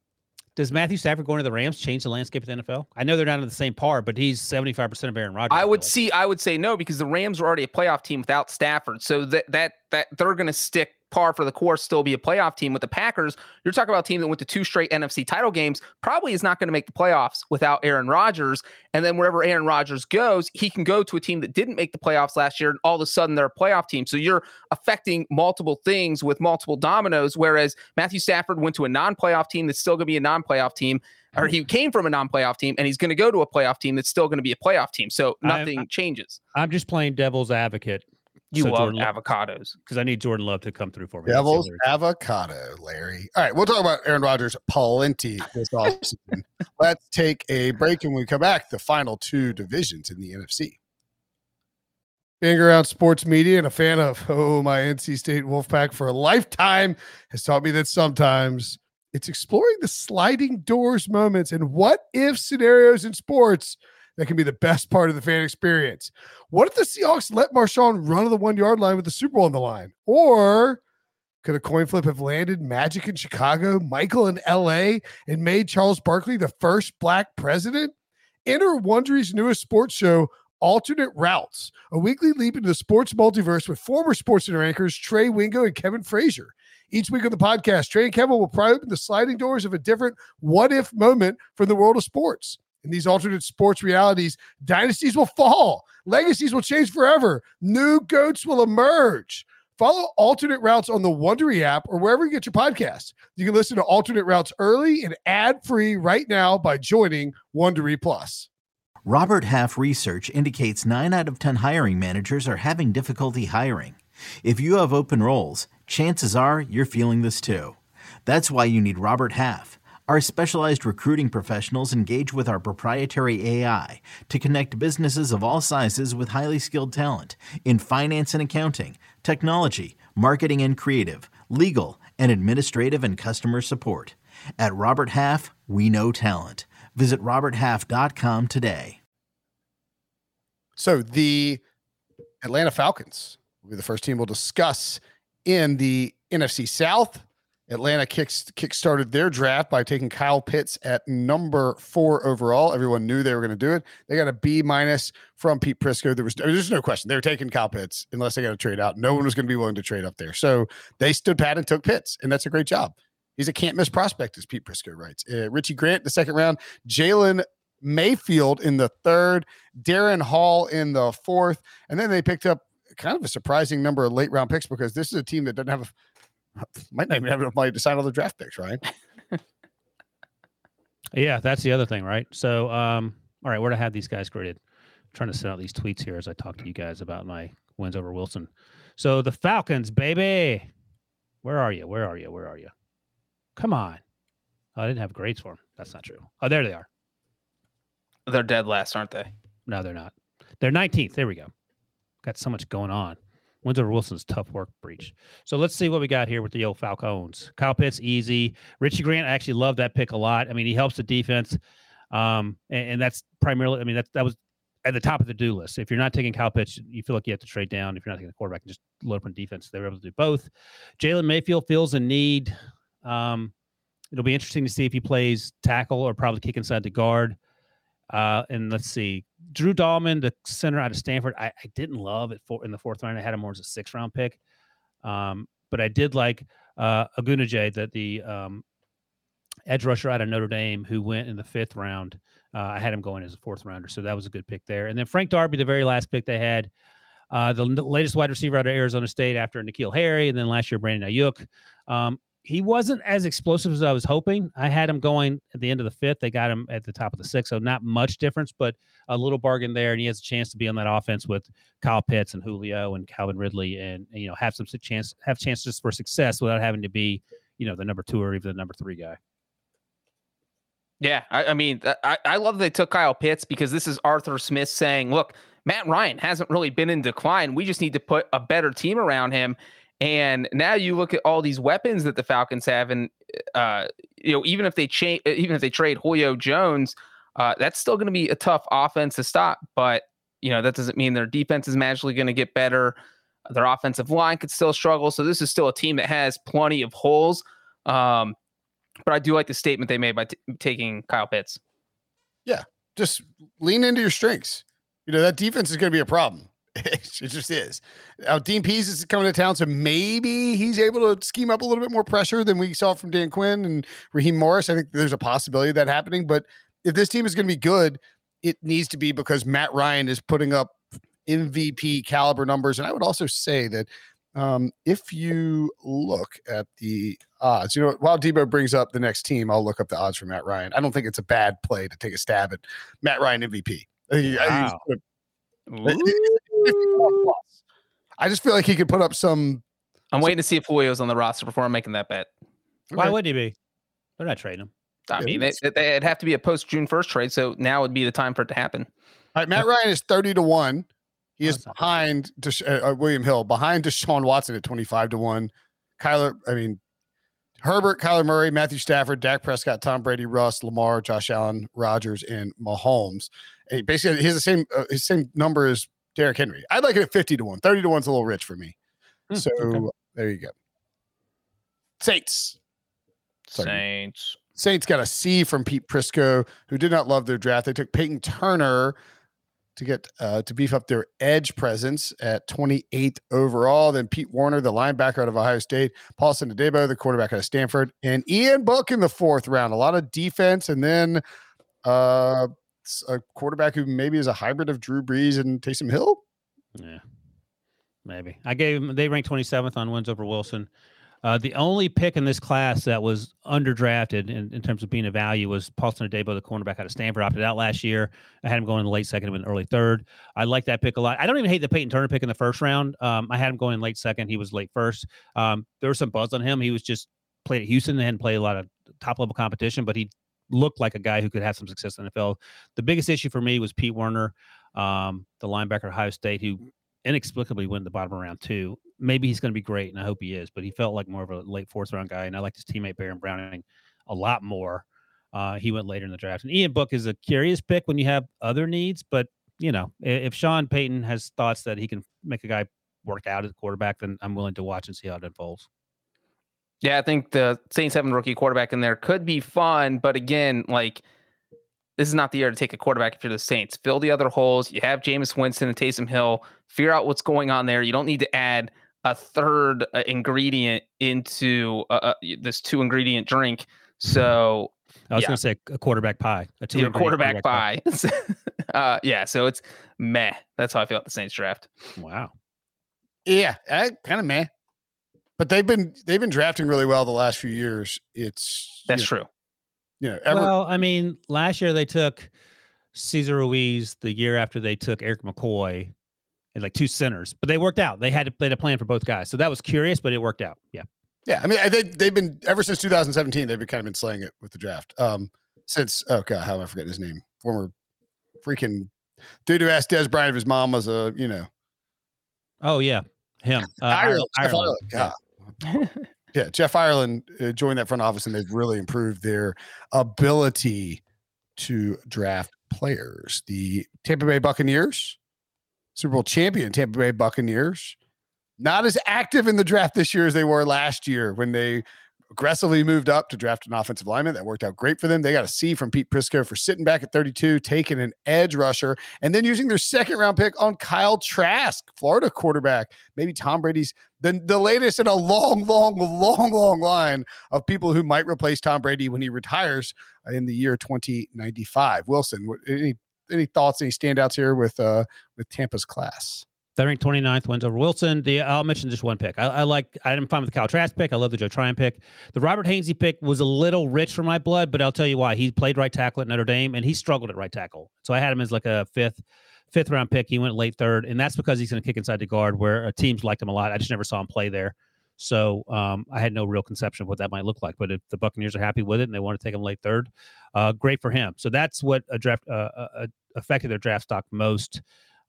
Does Matthew Stafford going to the Rams change the landscape of the NFL? I know they're not in the same par, but he's seventy five percent of Aaron Rodgers. I would see, I would say no, because the Rams were already a playoff team without Stafford. So that that that they're going to stick par for the course, still be a playoff team with the Packers. You're talking about a team that went to two straight NFC title games, probably is not going to make the playoffs without Aaron Rodgers. And then wherever Aaron Rodgers goes, he can go to a team that didn't make the playoffs last year, and all of a sudden they're a playoff team. So you're affecting multiple things with multiple dominoes. Whereas Matthew Stafford went to a non-playoff team that's still going to be a non-playoff team. Or he came from a non-playoff team, and he's going to go to a playoff team that's still going to be a playoff team. So nothing changes. I'm just playing devil's advocate You So love Jordan avocados. because I need Jordan Love to come through for me. That's Devil's avocado, Larry. All right, we'll talk about Aaron Rodgers plenty this offseason. Let's take a break and we come back, the final two divisions in the NFC. Being around sports media and a fan of oh my NC State Wolfpack for a lifetime has taught me that sometimes It's exploring the sliding doors moments and what if scenarios in sports that can be the best part of the fan experience. What if the Seahawks let Marshawn run to the one yard line with the Super Bowl on the line? Or could a coin flip have landed Magic in Chicago, Michael in LA, and made Charles Barkley the first black president? Enter Wondery's newest sports show, Alternate Routes, a weekly leap into the sports multiverse with former sports center anchors Trey Wingo and Kevin Frazier. Each week on the podcast, Trey and Kevin will pry open the sliding doors of a different what if moment from the world of sports. In these alternate sports realities, dynasties will fall, legacies will change forever, new goats will emerge. Follow alternate routes on the Wondery app or wherever you get your podcasts. You can listen to alternate routes early and ad free right now by joining Wondery Plus. Robert Half research indicates 9 out of 10 hiring managers are having difficulty hiring. If you have open roles, chances are you're feeling this too. That's why you need Robert Half. Our specialized recruiting professionals engage with our proprietary AI to connect businesses of all sizes with highly skilled talent in finance and accounting, technology, marketing and creative, legal, and administrative and customer support. At Robert Half, we know talent. Visit RobertHalf.com today. So the Atlanta Falcons will be the first team we'll discuss in the NFC South. Atlanta kicks kick-started their draft by taking Kyle Pitts at number four overall. Everyone knew they were going to do it. They got a B minus from Pete Prisco. There was there's no question they were taking Kyle Pitts unless they got to trade out. No one was going to be willing to trade up there, so they stood pat and took Pitts, and that's a great job. He's a can't miss prospect, as Pete Prisco writes. Uh, Richie Grant, in the second round. Jalen Mayfield in the third. Darren Hall in the fourth, and then they picked up kind of a surprising number of late round picks because this is a team that doesn't have might not even have enough money to sign all the draft picks, right? yeah, that's the other thing, right? So, um, all right, where to have these guys graded? I'm trying to send out these tweets here as I talk to you guys about my wins over Wilson. So the Falcons, baby, where are you? Where are you? Where are you? Come on. Oh, I didn't have grades for them. That's not true. Oh, there they are. They're dead last, aren't they? No, they're not. They're 19th. There we go. Got so much going on. Wins over Wilson's tough work Breech. So let's see what we got here with the old Falcons. Kyle Pitts, easy. Richie Grant, I actually love that pick a lot. I mean, he helps the defense. Um, and, and that's primarily, I mean, that, that was at the top of the do list. If you're not taking Kyle Pitts, you feel like you have to trade down. If you're not taking the quarterback, and just load up on defense. They were able to do both. Jalen Mayfield feels a need. Um, it'll be interesting to see if he plays tackle or probably kick inside the guard. Uh, and let's see, Drew Dalman, the center out of Stanford. I, I didn't love it for in the fourth round. I had him more as a six round pick, um, but I did like uh, Ogundeji, that the um, edge rusher out of Notre Dame, who went in the fifth round. Uh, I had him going as a fourth rounder, so that was a good pick there. And then Frank Darby, the very last pick they had, uh, the latest wide receiver out of Arizona State after N'Keal Harry, and then last year Brandon Aiyuk. Um, he wasn't as explosive as I was hoping. I had him going at the end of the fifth. They got him at the top of the sixth, so not much difference, but a little bargain there. And he has a chance to be on that offense with Kyle Pitts and Julio and Calvin Ridley, and, you know have some chance have chances for success without having to be you know the number two or even the number three guy. Yeah, I, I mean, I, I love they took Kyle Pitts because this is Arthur Smith saying, "Look, Matt Ryan hasn't really been in decline. We just need to put a better team around him." And now you look at all these weapons that the Falcons have, and uh, you know, even if they change, even if they trade Julio Jones, uh, that's still going to be a tough offense to stop. But you know, that doesn't mean their defense is magically going to get better. Their offensive line could still struggle. So this is still a team that has plenty of holes. Um, but I do like the statement they made by t- taking Kyle Pitts. Yeah, just lean into your strengths. You know that defense is going to be a problem. it just is. Now, Dean Pees is coming to town, so maybe he's able to scheme up a little bit more pressure than we saw from Dan Quinn and Raheem Morris. I think there's a possibility of that happening. But if this team is going to be good, it needs to be because Matt Ryan is putting up MVP caliber numbers. And I would also say that um, if you look at the odds, you know, while Debo brings up the next team, I'll look up the odds for Matt Ryan. I don't think it's a bad play to take a stab at Matt Ryan MVP. Wow. I just feel like he could put up some. I'm waiting to see if Julio's on the roster before I'm making that bet. Why okay. would he be? They're not trading him. I mean, it'd have to be a post June 1st trade. So now would be the time for it to happen. All right. Matt Ryan is 30 to 1. He is behind uh, uh, William Hill, behind Deshaun Watson at 25 to 1. Kyler, I mean, Herbert, Kyler Murray, Matthew Stafford, Dak Prescott, Tom Brady, Russ, Lamar, Josh Allen, Rodgers, and Mahomes. And basically, he has the same uh, his same number as Derrick Henry. I'd like it at 50 to 1. 30 to 1's a little rich for me. Hmm, so okay. there you go. Saints. Sorry. Saints. Saints got a C from Pete Prisco, who did not love their draft. They took Peyton Turner to get uh, to beef up their edge presence at 28th overall. Then Pete Werner, the linebacker out of Ohio State, Paulson Adebo, the quarterback out of Stanford, and Ian Book in the fourth round. A lot of defense, and then uh, a quarterback who maybe is a hybrid of Drew Brees and Taysom Hill. Yeah, maybe. I gave them, They ranked 27th on wins over Wilson. Uh, the only pick in this class that was underdrafted in, in terms of being a value was Paulson Adebo, the cornerback out of Stanford, opted out last year. I had him going in the late second and early third. I like that pick a lot. I don't even hate the Peyton Turner pick in the first round. Um, I had him going late second. He was late first. Um, there was some buzz on him. He was just played at Houston and hadn't played a lot of top level competition, but he looked like a guy who could have some success in the NFL. The biggest issue for me was Pete Werner, um, the linebacker at Ohio State, who inexplicably went in the bottom of round two. Maybe he's going to be great, and I hope he is. But he felt like more of a late fourth round guy, and I like his teammate Baron Browning a lot more. Uh, he went later in the draft, and Ian Book is a curious pick when you have other needs. But you know, if Sean Payton has thoughts that he can make a guy work out as quarterback, then I'm willing to watch and see how it unfolds. Yeah, I think the Saints having a rookie quarterback in there could be fun, but again, like this is not the year to take a quarterback if you're the Saints. Fill the other holes. You have Jameis Winston and Taysom Hill. Figure out what's going on there. You don't need to add a third uh, ingredient into uh, uh, this two ingredient drink. So I was Yeah. going to say a quarterback pie, a two your quarterback buy. uh, yeah, so it's meh. That's how I feel about the Saints draft. Wow. Yeah, kind of meh. But they've been they've been drafting really well the last few years. It's That's you true. Yeah. you know, ever, well, I mean, last year they took Cesar Ruiz. The year after they took Erik McCoy, and like two centers, but they worked out. They had to they had a plan for both guys, so that was curious, but it worked out. Yeah. Yeah, I mean, I think they've been ever since 2017. They've been kind of been slaying it with the draft. Um, since oh god, how am I forgetting his name? Former freaking dude who asked Dez Bryant if his mom was a you know Oh yeah, him. Uh, Ireland. Ireland. Jeff Ireland. Yeah. Yeah, Jeff Ireland uh, joined that front office, and they've really improved their ability to draft players. The Tampa Bay Buccaneers, Super Bowl champion Tampa Bay Buccaneers, not as active in the draft this year as they were last year when they aggressively moved up to draft an offensive lineman. That worked out great for them. They got a C from Pete Prisco for sitting back at 32, taking an edge rusher, and then using their second round pick on Kyle Trask, Florida quarterback. Maybe Tom Brady's the, the latest in a long, long, long, long line of people who might replace Tom Brady when he retires in the year 2095. Wilson, any any thoughts, any standouts here with uh with Tampa's class? Ranked 29th, wins over Wilson. The I'll mention just one pick. I, I like. I'm fine with the Kyle Trask pick. I love the Joe Tryon pick. The Robert Hainsey pick was a little rich for my blood, but I'll tell you why. He played right tackle at Notre Dame, and he struggled at right tackle. So I had him as like a fifth, fifth round pick. He went late third, and that's because he's going to kick inside the guard, where uh, teams liked him a lot. I just never saw him play there. So um, I had no real conception of what that might look like. But if the Buccaneers are happy with it and they want to take him late third, uh, great for him. So that's what a draft uh, uh, uh, affected their draft stock most.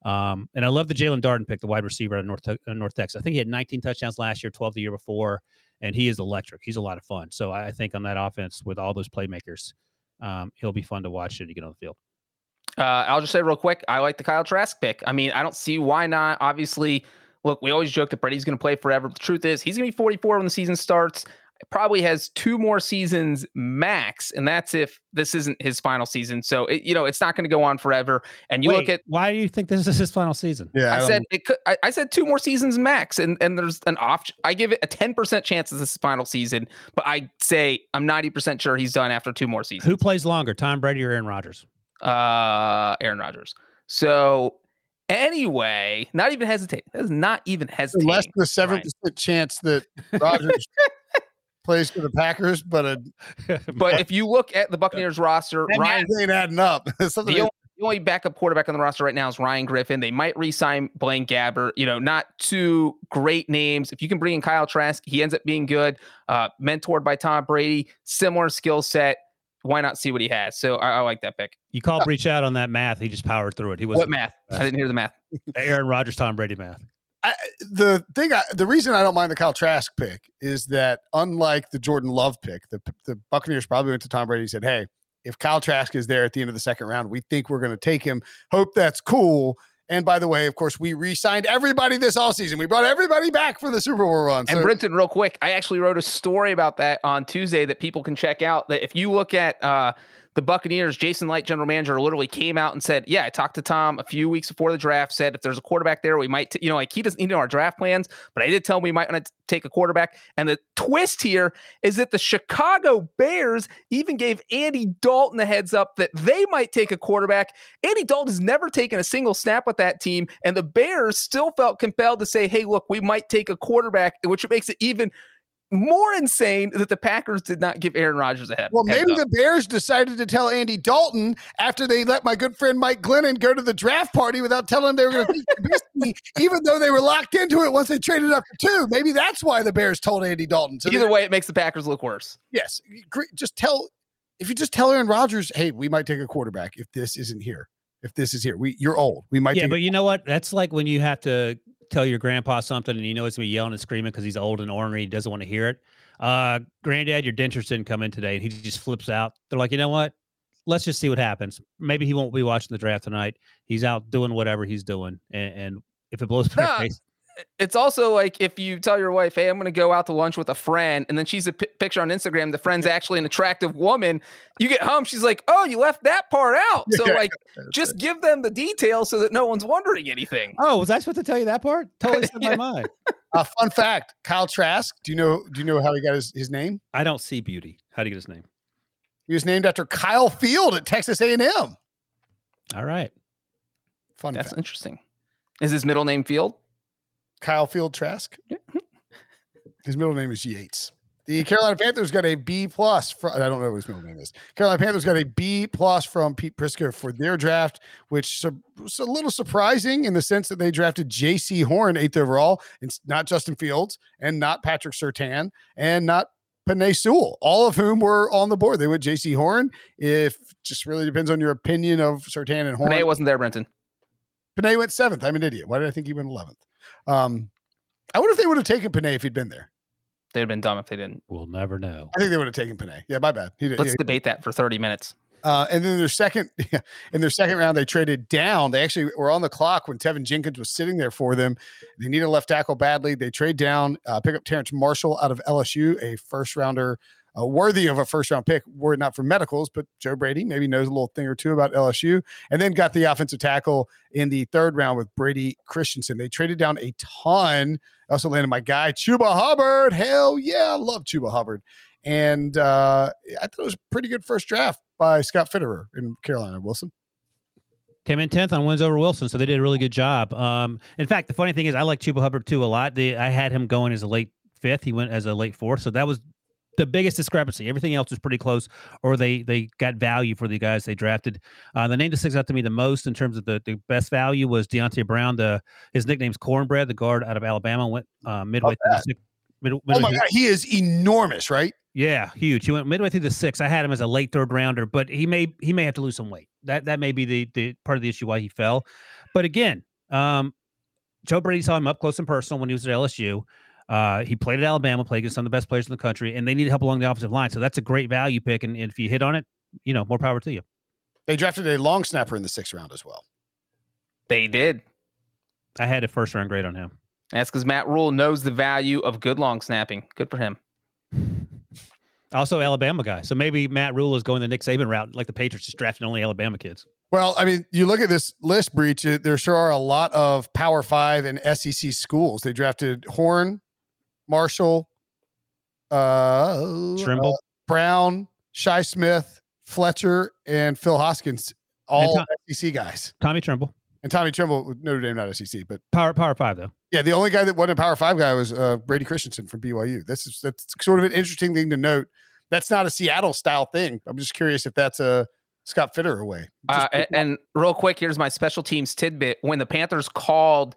Um, and I love the Jaelon Darden pick, the wide receiver of North, uh, North Texas. I think he had 19 touchdowns last year, 12 the year before, and he is electric. He's a lot of fun. So I think on that offense with all those playmakers, um, he'll be fun to watch should he get on the field. Uh, I'll just say real quick, I like the Kyle Trask pick. I mean, I don't see why not. Obviously, look, we always joke that Brady's going to play forever. The truth is, he's going to be 44 when the season starts. Probably has two more seasons max, and that's if this isn't his final season. So, it, you know, it's not going to go on forever. And you look at, why do you think this is his final season? Yeah, I, said it could. I, I said two more seasons max, and and there's an off. I give it a 10 percent chance this is his final season, but I say I'm 90 percent sure he's done after two more seasons. Who plays longer, Tom Brady or Aaron Rodgers? uh Aaron Rodgers. So anyway, not even hesitate. That's not even hesitating. less than a seven percent chance that Rodgers plays for the Packers, but a But if you look at the Buccaneers roster, that Ryan, ain't adding up. The only, the only backup quarterback on the roster right now is Ryan Griffin. They might re-sign Blaine Gabbert. You know, not two great names. If you can bring in Kyle Trask, he ends up being good. Uh, mentored by Tom Brady, similar skill set. Why not see what he has? So I, I like that pick. You called reach out on that math. He just powered through it. He was What math? I didn't hear the math. Aaron Rodgers, Tom Brady math. I, the thing, I, the reason I don't mind the Kyle Trask pick is that unlike the Jordan Love pick, the the Buccaneers probably went to Tom Brady and said, "Hey, if Kyle Trask is there at the end of the second round, we think we're going to take him. Hope that's cool." And by the way, of course, we re-signed everybody this all season. We brought everybody back for the Super Bowl run. And Brinson, real quick, I actually wrote a story about that on Tuesday that people can check out. That if you look at uh, the Buccaneers, Jason Licht, general manager, literally came out and said, "Yeah, I talked to Tom a few weeks before the draft. Said if there's a quarterback there, we might, t-, you know, like he doesn't need our draft plans, but I did tell him we might want to take a quarterback." And the twist here is that the Chicago Bears even gave Andy Dalton a heads up that they might take a quarterback. Andy Dalton has never taken a single snap with that team, and the Bears still felt compelled to say, "Hey, look, we might take a quarterback," which makes it even more insane that the Packers did not give Aaron Rodgers a head. Well, maybe the Bears decided to tell Andy Dalton after they let my good friend Mike Glennon go to the draft party without telling him they were going to me, even though they were locked into it once they traded up to two. Maybe that's why the Bears told Andy Dalton. So Either way, it makes the Packers look worse. Yes, just tell if you just tell Aaron Rodgers, hey, we might take a quarterback if this isn't here. If this is here, we you're old. We might. Yeah, but you know what? That's like when you have to tell your grandpa something and you know it's gonna be yelling and screaming because he's old and ornery, he doesn't want to hear it. Uh, granddad, your dentures didn't come in today, and he just flips out. They're like, you know what? Let's just see what happens. Maybe he won't be watching the draft tonight. He's out doing whatever he's doing, and, and if it blows up face, it's also like if you tell your wife, "Hey, I'm going to go out to lunch with a friend," and then she's a p- picture on Instagram. The friend's actually an attractive woman. You get home, she's like, "Oh, you left that part out." So like, just give them the details so that no one's wondering anything. Oh, was I supposed to tell you that part? Totally slipped yeah. my mind. Uh, fun fact: Kyle Trask. Do you know? Do you know how he got his, his name? I don't see beauty. How do you get his name? He was named after Kyle Field at Texas A&M. All right. Fun. That's fact. interesting. Is his middle name Field? Kyle Field Trask. Hmm. His middle name is Yates. The Carolina Panthers got a B plus. From, I don't know what his middle name is. Carolina Panthers got a B plus from Pete Prisco for their draft, which was a little surprising in the sense that they drafted Jaycee Horn eighth overall. It's not Justin Fields and not Patrick Surtain, and not Penei Sewell, all of whom were on the board. They went Jaycee Horn. If just really depends on your opinion of Surtain and Horn. Penei wasn't there, Brenton. Penei went seventh. I'm an idiot. Why did I think he went eleventh? Um, I wonder if they would have taken Penei if he'd been there. They'd have been dumb if they didn't. We'll never know. I think they would have taken Penei. Yeah, my bad. He, Let's he, debate that for 30 minutes. Uh, and then their second, in their second round, they traded down. They actually were on the clock when Teven Jenkins was sitting there for them. They need a left tackle badly. They trade down, uh, pick up Terrace Marshall out of LSU, a first rounder uh, worthy of a first round pick were it not for medicals, but Joe Brady maybe knows a little thing or two about LSU. And then got the offensive tackle in the third round with Brady Christensen. They traded down a ton. Also landed my guy, Chuba Hubbard. Hell yeah, I love Chuba Hubbard. And uh, I thought it was a pretty good first draft by Scott Fitterer in Carolina. Wilson came in 10th on wins over Wilson, so they did a really good job. Um, in fact, the funny thing is, I like Chuba Hubbard too a lot. I had him going as a late fifth. He went as a late fourth, so that was the biggest discrepancy. Everything else is pretty close, or they they got value for the guys they drafted. Uh, the name that sticks out to me the most in terms of the, the best value was Deonte Brown. The his nickname's Cornbread. The guard out of Alabama went uh, midway through the sixth. Mid, oh my god, he is enormous, right? Yeah, huge. He went midway through the six. I had him as a late third rounder, but he may he may have to lose some weight. That that may be the the part of the issue why he fell. But again, um, Joe Brady saw him up close and personal when he was at LSU. Uh, he played at Alabama, played against some of the best players in the country, and they need help along the offensive line. So that's a great value pick. And, and if you hit on it, you know, more power to you. They drafted a long snapper in the sixth round as well. They did. I had a first round grade on him. That's because Matt Rhule knows the value of good long snapping. Good for him. Also, Alabama guy. So maybe Matt Rhule is going the Nick Saban route, like the Patriots just drafting only Alabama kids. Well, I mean, you look at this list Breech. There sure are a lot of Power Five and SEC schools. They drafted Horn, Marshall, uh, Tremble, uh, Brown, Shi Smith, Fletcher, and Phil Hoskins, all Tom, SEC guys. Tommy Tremble. and Tommy Tremble, Notre Dame, not SEC, but Power Power Five though. Yeah, the only guy that wasn't a Power Five guy was uh, Brady Christensen from BYU. This is that's sort of an interesting thing to note. That's not a Seattle style thing. I'm just curious if that's a Scott Fitter away. Uh, and, and real quick, here's my special teams tidbit. When the Panthers called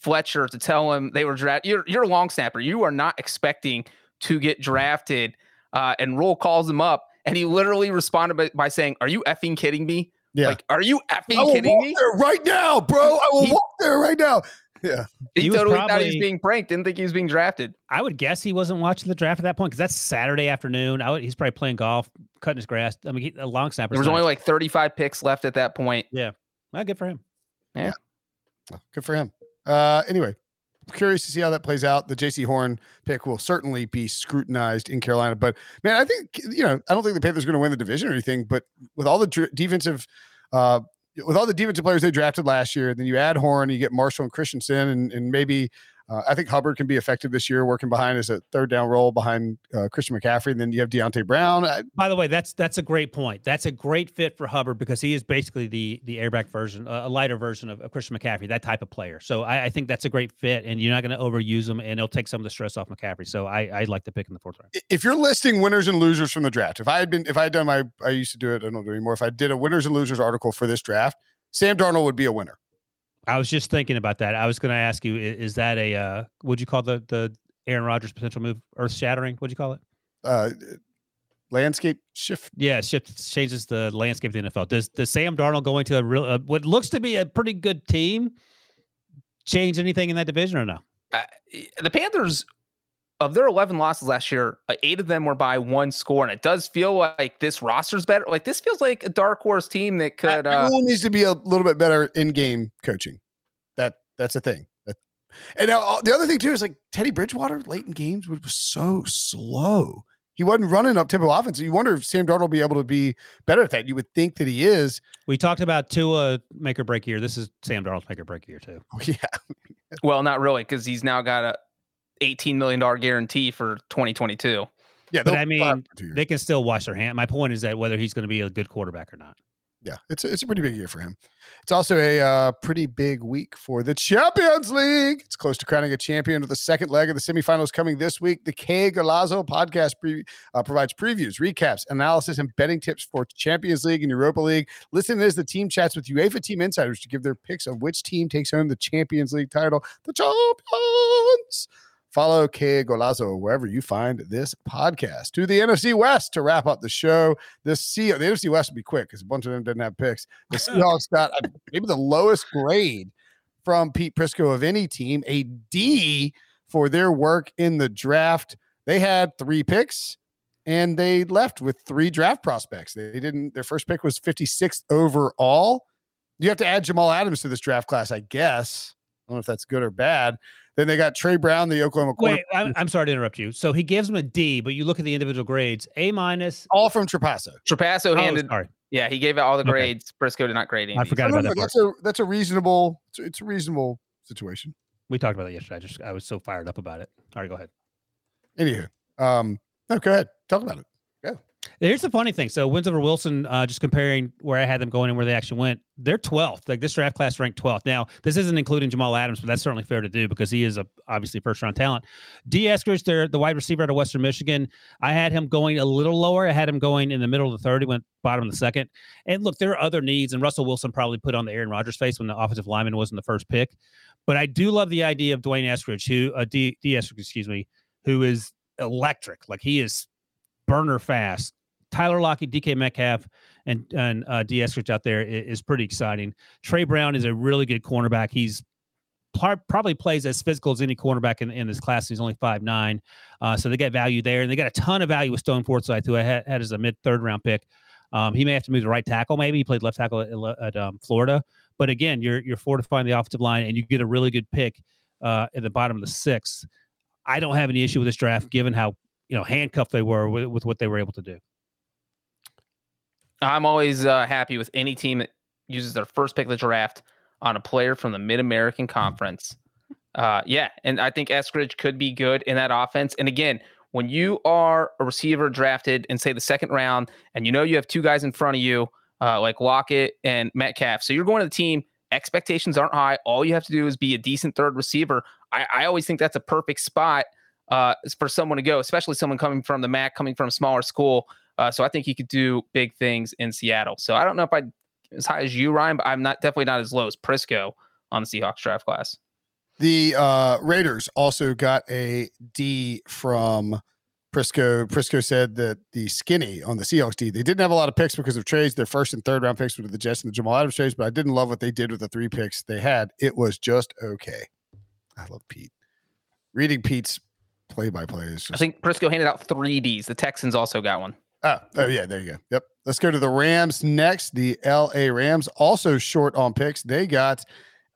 Fletcher to tell him they were drafted. You're you're a long snapper. You are not expecting to get drafted. Uh, and Rhule calls him up, and he literally responded by, by saying, "Are you effing kidding me? Yeah. Like, are you effing kidding me? right now, bro. I will he, walk there right now." Yeah. He, He was totally thought he was being pranked. Didn't think he was being drafted. I would guess he wasn't watching the draft at that point because that's Saturday afternoon. I would, he's probably playing golf, cutting his grass. I mean, he, a long snapper. There was only like 35 picks left at that point. Yeah. Well, good for him. Yeah. Good for him. Uh, anyway, I'm curious to see how that plays out. The Jaycee Horn pick will certainly be scrutinized in Carolina, but man, I think you know I don't think the Panthers are going to win the division or anything. But with all the dr- defensive, uh, with all the defensive players they drafted last year, then you add Horn, you get Marshall and Christensen, and and maybe. Uh, I think Hubbard can be effective this year, working behind as a third down role behind uh, Christian McCaffrey. And then you have Deonte Brown. I, By the way, that's that's a great point. That's a great fit for Hubbard because he is basically the the airback version, a lighter version of, of Christian McCaffrey, that type of player. So I, I think that's a great fit, and you're not going to overuse him, and it'll take some of the stress off McCaffrey. So I I like to pick in the fourth round. if you're listing winners and losers from the draft, if I had been, if I had done my, I used to do it, I don't do it anymore. If I did a winners and losers article for this draft, Sam Darnold would be a winner. I was just thinking about that. I was going to ask you, is that a uh, would you call the the Aaron Rodgers potential move earth shattering? What'd you call it? Uh, landscape shift. Yeah, it shifts changes the landscape of the NFL. Does does Sam Darnold going to a real uh, what looks to be a pretty good team change anything in that division or no? Uh, the Panthers, of their 11 losses last year, uh, eight of them were by one score. And it does feel like this roster's better. Like this feels like a dark horse team that could. Uh, Everyone needs to be a little bit better in game coaching. That that's a thing. And now uh, the other thing too is like Teddy Bridgewater late in games was so slow. He wasn't running up tempo offense. You wonder if Sam Darnold will be able to be better at that. You would think that he is. We talked about Tua make or break year. This is Sam Darnold's make or break year too. Yeah. well, not really, because he's now got a $18 million guarantee for 2022. Yeah. But I mean, him for two years. They can still wash their hand. My point is that whether he's going to be a good quarterback or not. yeah, it's a, it's a pretty big year for him. It's also a uh, pretty big week for the Champions League. It's close to crowning a champion with the second leg of the semifinals coming this week. The Que Golazo podcast pre- uh, provides previews, recaps, analysis, and betting tips for Champions League and Europa League. Listen as the team chats with UEFA team insiders to give their picks of which team takes home the Champions League title. The champions. Follow Que Golazo wherever you find this podcast. To the NFC West to wrap up the show. The C the NFC West will be quick because a bunch of them didn't have picks. The Seahawks got uh, maybe the lowest grade from Pete Prisco of any team, a D for their work in the draft. They had three picks and they left with three draft prospects. They didn't, their first pick was 56th overall. You have to add Jamal Adams to this draft class, I guess. I don't know if that's good or bad. Then they got Trey Brown, the Oklahoma quarterback, Wait, I'm, I'm sorry to interrupt you. So he gives him a D, but you look at the individual grades: A minus. all from Trapasso. Trapasso Oh, handed, sorry, yeah, he gave out all the Okay. grades. Prisco did not grade any. I forgot about no, that. that's a that's a reasonable it's, it's a reasonable situation. We talked about that yesterday. I just I was so fired up about it. All right, go ahead. Anywho, um, no, go ahead, talk about it. Here's the funny thing. So wins over Wilson, uh, just comparing where I had them going and where they actually went, they're 12th. Like this draft class ranked 12th. Now, this isn't including Jamal Adams, but that's certainly fair to do because he is a obviously first round talent. D. Eskridge, they're the wide receiver out of Western Michigan. I had him going a little lower. I had him going in the middle of the third. He went bottom of the second. And look, there are other needs, and Russell Wilson probably put on the Aaron Rodgers face when the offensive lineman wasn't the first pick. But I do love the idea of Dwayne Eskridge, who uh, D. D. Eskridge, excuse me, who is electric. Like he is burner fast. Tyler Lockett, DK Metcalf, and and uh, D. Eskridge out there is, is, pretty exciting. Trey Brown is a really good cornerback. He's probably plays as physical as any cornerback in, in this class. He's only five nine, uh, so they get value there, and they got a ton of value with Stone Forsythe, who I had, had as a mid third round pick. Um, he may have to move to right tackle. Maybe he played left tackle at, at um, Florida, but again, you're you're fortifying the offensive line, and you get a really good pick uh, at the bottom of the sixth. I don't have any issue with this draft, given how you know handcuffed they were with, with what they were able to do. I'm always uh, happy with any team that uses their first pick of the draft on a player from the Mid American Conference. Uh, yeah, and I think Eskridge could be good in that offense. And again, when you are a receiver drafted in say the second round, and you know you have two guys in front of you, uh, like Lockett and Metcalf, so you're going to the team. Expectations aren't high. All you have to do is be a decent third receiver. I, I always think that's a perfect spot uh, for someone to go, especially someone coming from the MAC, coming from a smaller school. Uh, so I think he could do big things in Seattle. So I don't know if I'd as high as you, Ryan, but I'm not definitely not as low as Prisco on the Seahawks draft class. The uh, Raiders also got a D from Prisco. Prisco said that the skinny on the Seahawks D, they didn't have a lot of picks because of trades. Their first and third round picks were the Jets and the Jamal Adams trades, but I didn't love what they did with the three picks they had. It was just okay. I love Pete. Reading Pete's play by play is I think Prisco handed out three Ds. The Texans also got one. Oh, oh, yeah, there you go. Yep. Let's go to the Rams next. The LA Rams also short on picks. They got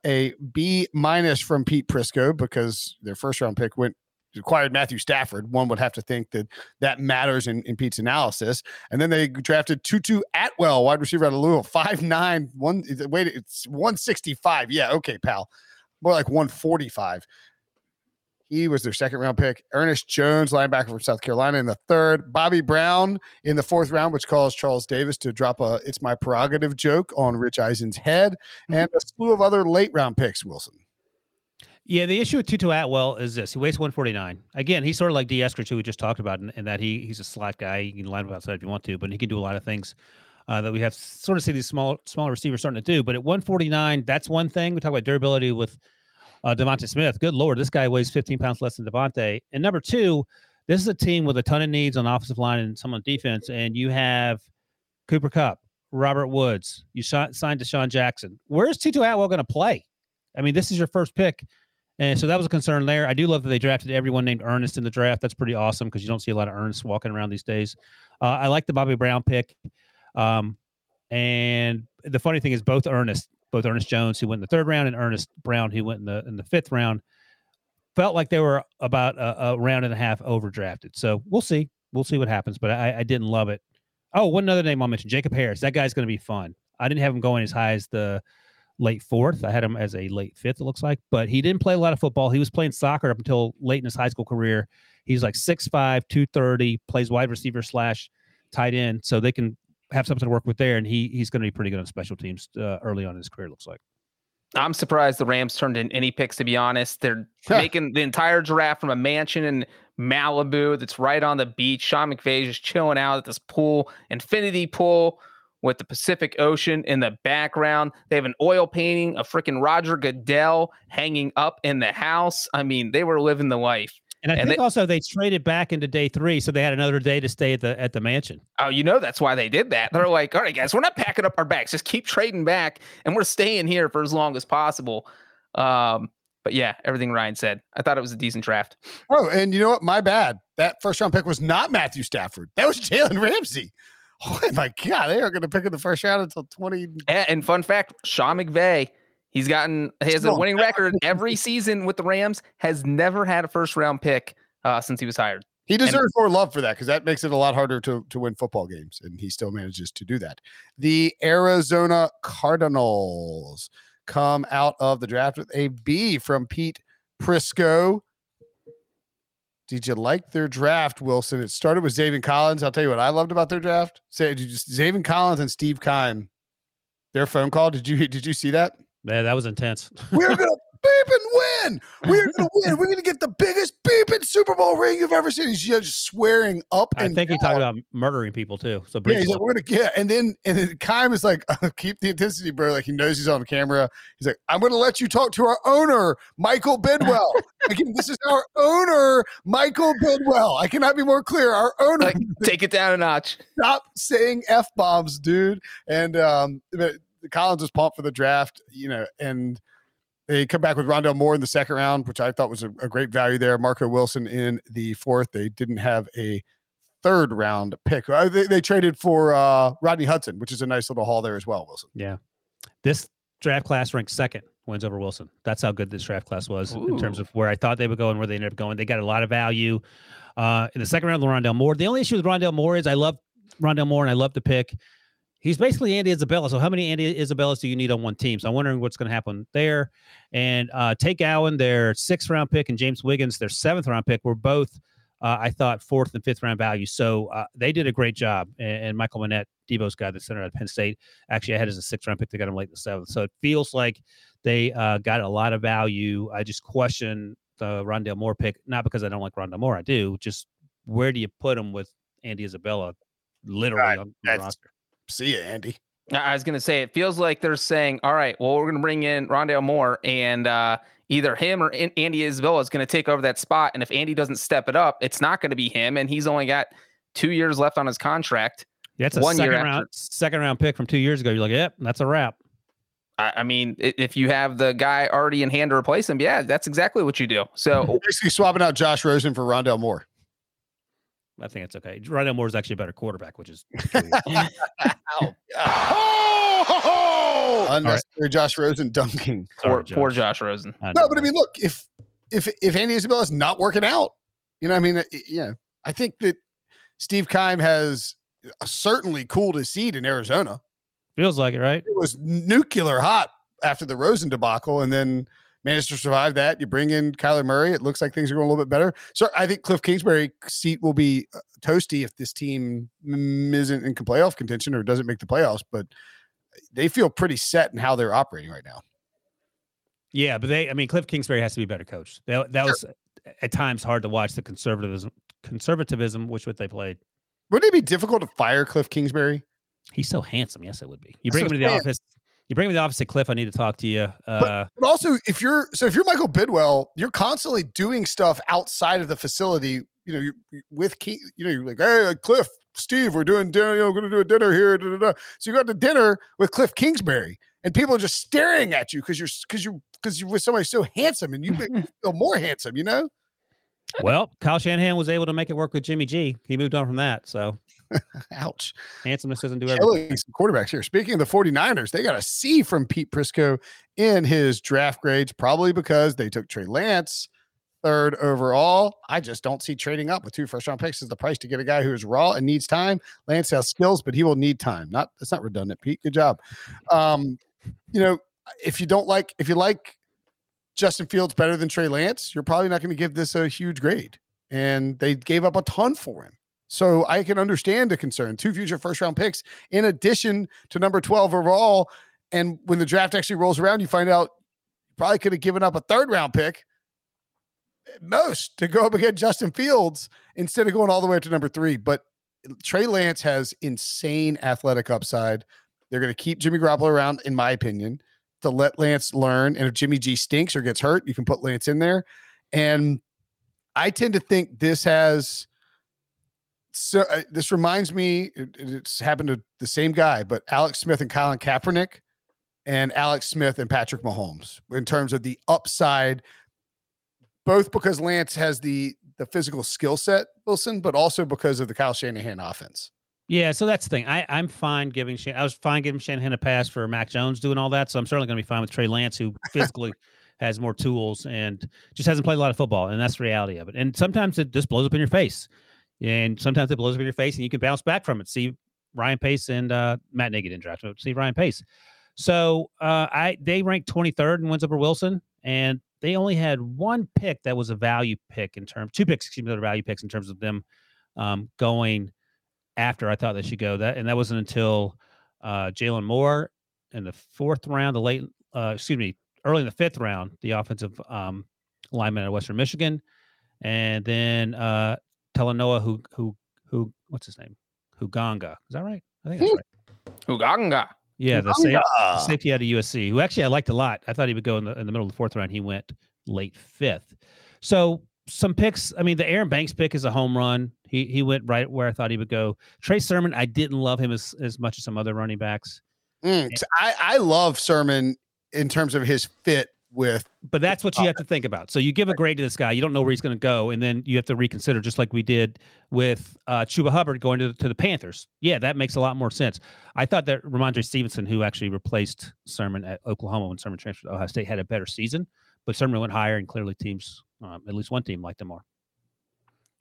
a B minus from Pete Prisco because their first round pick went acquired Matthew Stafford. One would have to think that that matters in, in Pete's analysis. And then they drafted Tutu Atwell, wide receiver out of Louisville, five nine one. Wait, it's one sixty five. Yeah, okay, pal, more like one forty five. He was their second round pick. Ernest Jones, linebacker from South Carolina, in the third. Bobby Brown in the fourth round, which caused Charles Davis to drop a "It's my prerogative" joke on Rich Eisen's head, and a slew of other late round picks. Wilson. Yeah, the issue with Tutu Atwell is this: he weighs 149. Again, he's sort of like D. Eskridge, who we just talked about, in, in that he he's a slot guy. You can line up outside if you want to, but he can do a lot of things uh, that we have sort of see these small smaller receivers starting to do. But at 149, that's one thing. We talk about durability with uh, DeVonta Smith. Good lord, this guy weighs 15 pounds less than DeVonta. And number two, this is a team with a ton of needs on offensive line and some on defense. And you have Cooper Kupp, Robert Woods. You signed DeSean Jackson. Where's Tutu Atwell going to play? I mean, this is your first pick. And so that was a concern there. I do love that they drafted everyone named Ernest in the draft. That's pretty awesome because you don't see a lot of Ernest walking around these days. Uh, I like the Bobby Brown pick. Um, and the funny thing is, both Ernest, both Ernest Jones, who went in the third round, and Earnest Brown, who went in the in the fifth round, felt like they were about a, a round and a half overdrafted. So we'll see. We'll see what happens. But I, I didn't love it. Oh, one other name I'll mention: Jacob Harris. That guy's going to be fun. I didn't have him going as high as the late fourth. I had him as a late fifth, it looks like, but he didn't play a lot of football. He was playing soccer up until late in his high school career. He's like 6'5, 230, plays wide receiver slash tight end. So they can have something to work with there. And he he's going to be pretty good on special teams uh, early on in his career, looks like. I'm surprised the Rams turned in any picks, to be honest. They're making the entire draft from a mansion in Malibu that's right on the beach. Sean McVay just chilling out at this pool, infinity pool with the Pacific Ocean in the background. They have an oil painting of freaking Roger Goodell hanging up in the house. I mean, they were living the life. And I And think they- also they traded back into day three, so they had another day to stay at the at the mansion. Oh, you know that's why they did that. They're like, all right, guys, we're not packing up our bags. Just keep trading back, and we're staying here for as long as possible. Um, but yeah, everything Ryan said, I thought it was a decent draft. Oh, and you know what? My bad. That first round pick was not Matthew Stafford. That was Jalen Ramsey. Oh my God, they are going to pick in the first round until 20. And, and fun fact, Sean McVay, he's gotten he has a winning record every season with the Rams. Has never had a first round pick uh, since he was hired. He deserves more love for that because that makes it a lot harder to, to win football games, and he still manages to do that. The Arizona Cardinals come out of the draft with a B from Pete Prisco. Did you like their draft, Wilson? It started with Zaven Collins. I'll tell you what I loved about their draft. Say, did you just Zaven Collins and Steve Keim, their phone call. Did you did you see that? Yeah, that was intense. We're gonna beep and win. We're gonna win. We're gonna get the biggest beeping Super Bowl ring you've ever seen. He's just swearing up I and think he down. talked about murdering people too. So Yeah, he's like, we're gonna yeah, and then and then Keim is like, keep the intensity, bro. Like he knows he's on camera. He's like, I'm gonna let you talk to our owner, Michael Bidwill. Again, this is our owner, Michael Bidwill. I cannot be more clear. Our owner. Like, take it down a notch. Stop saying f bombs, dude. And um, but Collins was pumped for the draft, you know, and they come back with Rondale Moore in the second round, which I thought was a, a great value there. Marco Wilson in the fourth. They didn't have a third round pick. Uh, They, they traded for uh, Rodney Hudson, which is a nice little haul there as well, Wilson. Yeah. This draft class ranked second, wins over Wilson. That's how good this draft class was in terms of where I thought they would go and where they ended up going. They got a lot of value. Uh, in the second round, Rondale Moore. The only issue with Rondale Moore is I love Rondale Moore and I love the pick. He's basically Andy Isabella. So how many Andy Isabellas do you need on one team? So I'm wondering what's going to happen there. And uh, Tay Gowan, their sixth round pick, and James Wiggins, their seventh round pick, were both, uh, I thought, fourth and fifth round value. So uh, they did a great job. And, and Michal Menet, Debo's guy, the center at Penn State, actually I had as a sixth round pick. They got him late in the seventh. So it feels like they uh, got a lot of value. I just question the Rondale Moore pick, not because I don't like Rondale Moore. I do. Just where do you put him with Andy Isabella literally Right, on the that's- roster? See you, Andy. I I was gonna say it feels like they're saying, all right, well, we're gonna bring in Rondale Moore, and uh, either him or An- Andy Isabella is gonna take over that spot. And if Andy doesn't step it up, it's not gonna be him, and he's only got two years left on his contract. Yeah, That's a one year second after- round second round pick from two years ago. You're like, yep, that's a wrap. I, I mean, if you have the guy already in hand to replace him, yeah, that's exactly what you do. So Basically, swapping out Josh Rosen for Rondale Moore. I think it's okay. Rondale Moore is actually a better quarterback, which is Oh, unnecessary Josh Rosen dunking. poor, Sorry, poor Josh. Josh Rosen. No, but I mean, look, if if if Andy Isabella's not working out, you know, I mean, yeah, I think that Steve Keim has uh, certainly cooled his seat in Arizona. feels like it, right? It was nuclear hot after the Rosen debacle, and then managed to survive that. You bring in Kyler Murray. It looks like things are going a little bit better. So I think Cliff Kingsbury seat will be uh, toasty if this team isn't in playoff contention or doesn't make the playoffs. But they feel pretty set in how they're operating right now. Yeah, but they, I mean, Cliff Kingsbury has to be a better coach. That, that Sure. was at times hard to watch the conservatism, conservatism, which what they played. Wouldn't it be difficult to fire Cliff Kingsbury? He's so handsome. Yes, it would be. You That's bring him to the office. You bring me to the office. Say, Cliff, I need to talk to you. Uh, But also, if you're so if you're Michael Bidwell, you're constantly doing stuff outside of the facility. You know, you're, with Keith, you know, you're like, hey, Cliff, Steve, we're doing dinner. You know, we're going to do a dinner here. Da, da, da. So you go to dinner with Cliff Kingsbury, and people are just staring at you because you're because you're because you're with somebody so handsome, and you feel more handsome. You know, well, Kyle Shanahan was able to make it work with Jimmy G. He moved on from that. So ouch. handsomeness doesn't do everything. Some quarterbacks here. Speaking of the 49ers, they got a C from Pete Prisco in his draft grades, probably because they took Trey Lance third overall. I just don't see trading up with two first round picks as the price to get a guy who is raw and needs time. Lance has skills, but he will need time. Not that's not redundant, Pete. Good job. Um, you know, if you don't like if you like Justin Fields better than Trey Lance, you're probably not going to give this a huge grade. And they gave up a ton for him. So I can understand the concern. Two future first round picks in addition to number 12 overall. And when the draft actually rolls around, you find out you probably could have given up a third round pick most to go up against Justin Fields instead of going all the way up to number three. But Trey Lance has insane athletic upside. They're going to keep Jimmy Garoppolo around, in my opinion, to let Lance learn. And if Jimmy G stinks or gets hurt, you can put Lance in there. And I tend to think this has so uh, this reminds me it- it's happened to the same guy but alex smith and colin kaepernick and alex smith and patrick mahomes in terms of the upside both because lance has the the physical skill set wilson but also because of the kyle shanahan offense Yeah, so that's the thing. I, I'm fine giving Shan- I was fine giving Shanahan a pass for Mac Jones doing all that. So I'm certainly going to be fine with Trey Lance, who physically has more tools and just hasn't played a lot of football, and that's the reality of it. And sometimes it just blows up in your face, and sometimes it blows up in your face, and you can bounce back from it. See Ryan Pace and uh, Matt Nagy didn't draft. See Ryan Pace. So uh, I they ranked 23rd in wins over Wilson, and they only had one pick that was a value pick in terms two picks, excuse me, that are value picks in terms of them um, going after I thought they should go. That and that wasn't until uh, Jaylon Moore in the fourth round, the late, uh, excuse me, early in the fifth round, the offensive um, lineman at Western Michigan, and then uh, Talanoa, who who who, what's his name, Huganga, is that right? I think that's right. Uganga. Yeah, the sa- the safety out of USC, who actually I liked a lot. I thought he would go in the in the middle of the fourth round. He went late fifth. So some picks. I mean, the Aaron Banks pick is a home run. He he went right where I thought he would go. Trey Sermon, I didn't love him as as much as some other running backs, Mm, I, I love sermon in terms of his fit with but that's what you have to think about. So you give a grade to this guy, you don't know where he's going to go, and then you have to reconsider, just like we did with uh, Chuba Hubbard going to the, to the Panthers. Yeah, that makes a lot more sense. I thought that Rhamondre Stevenson, who actually replaced Sermon at Oklahoma when Sermon transferred to Ohio State, had a better season, but Sermon went higher, and clearly teams, um, at least one team, liked him more.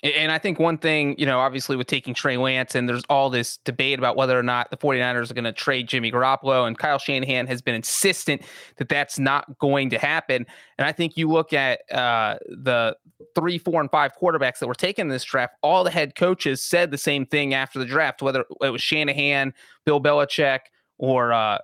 And I think one thing, you know, obviously with taking Trey Lance, and there's all this debate about whether or not the 49ers are going to trade Jimmy Garoppolo, and Kyle Shanahan has been insistent that that's not going to happen. And I think you look at uh, the three, four, and five quarterbacks that were taken in this draft, all the head coaches said the same thing after the draft, whether it was Shanahan, Bill Belichick, or uh,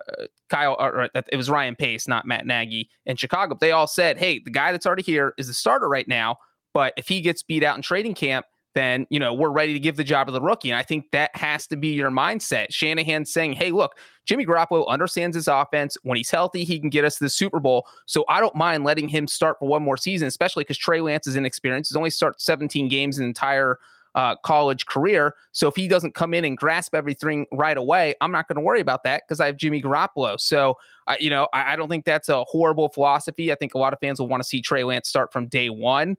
Kyle, or it was Ryan Pace, not Matt Nagy in Chicago. They all said, hey, the guy that's already here is the starter right now. But if he gets beat out in trading camp, then you know we're ready to give the job to the rookie. And I think that has to be your mindset. Shanahan saying, "Hey, look, Jimmy Garoppolo understands his offense. When he's healthy, he can get us to the Super Bowl. So I don't mind letting him start for one more season, especially because Trey Lance is inexperienced. He's only started 17 games in entire uh, college career. So if he doesn't come in and grasp everything right away, I'm not going to worry about that because I have Jimmy Garoppolo. So, uh, you know, I, I, don't think that's a horrible philosophy. I think a lot of fans will want to see Trey Lance start from day one.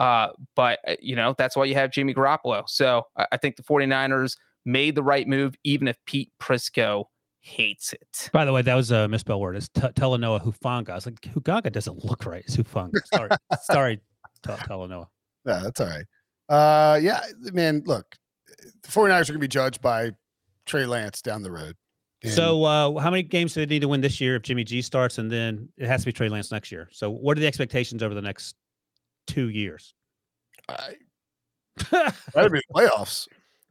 Uh, but, uh, you know, that's why you have Jimmy Garoppolo. So I, I think the 49ers made the right move, even if Pete Prisco hates it. By the way, that was a misspelled word. It's t- Talanoa Hufanga. I was like, Hufanga doesn't look right. It's Hufanga. Sorry. Sorry, t- Talanoa. Yeah, that's all right. Uh, yeah, man, look, the 49ers are going to be judged by Trey Lance down the road. And so, uh, how many games do they need to win this year if Jimmy G starts, and then it has to be Trey Lance next year? So, what are the expectations over the next two years? I, that'd be playoffs.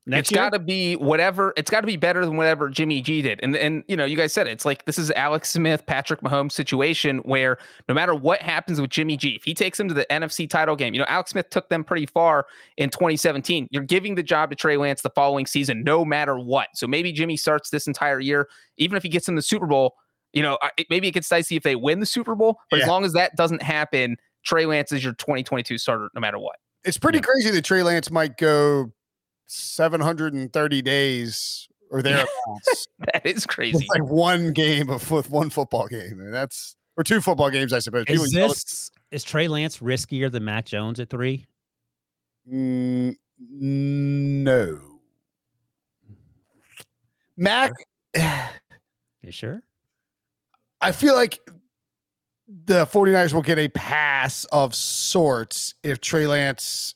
Next it's got to be whatever. It's got to be better than whatever Jimmy G did. And and you know, you guys said it. It's like this is Alex Smith, Patrick Mahomes situation where no matter what happens with Jimmy G, if he takes him to the NFC title game, you know, Alex Smith took them pretty far in 2017. You're giving the job to Trey Lance the following season, no matter what. So maybe Jimmy starts this entire year, even if he gets in the Super Bowl. You know, maybe it gets dicey if they win the Super Bowl, but yeah. as long as that doesn't happen, Trey Lance is your 2022 starter no matter what. It's pretty yeah. crazy that Trey Lance might go 730 days or thereabouts. that is crazy. like one game of one football game. And that's or two football games, I suppose. Is this is Trey Lance riskier than Mac Jones at three? Mm, no. Mac. you sure? I feel like the 49ers will get a pass of sorts if Trey Lance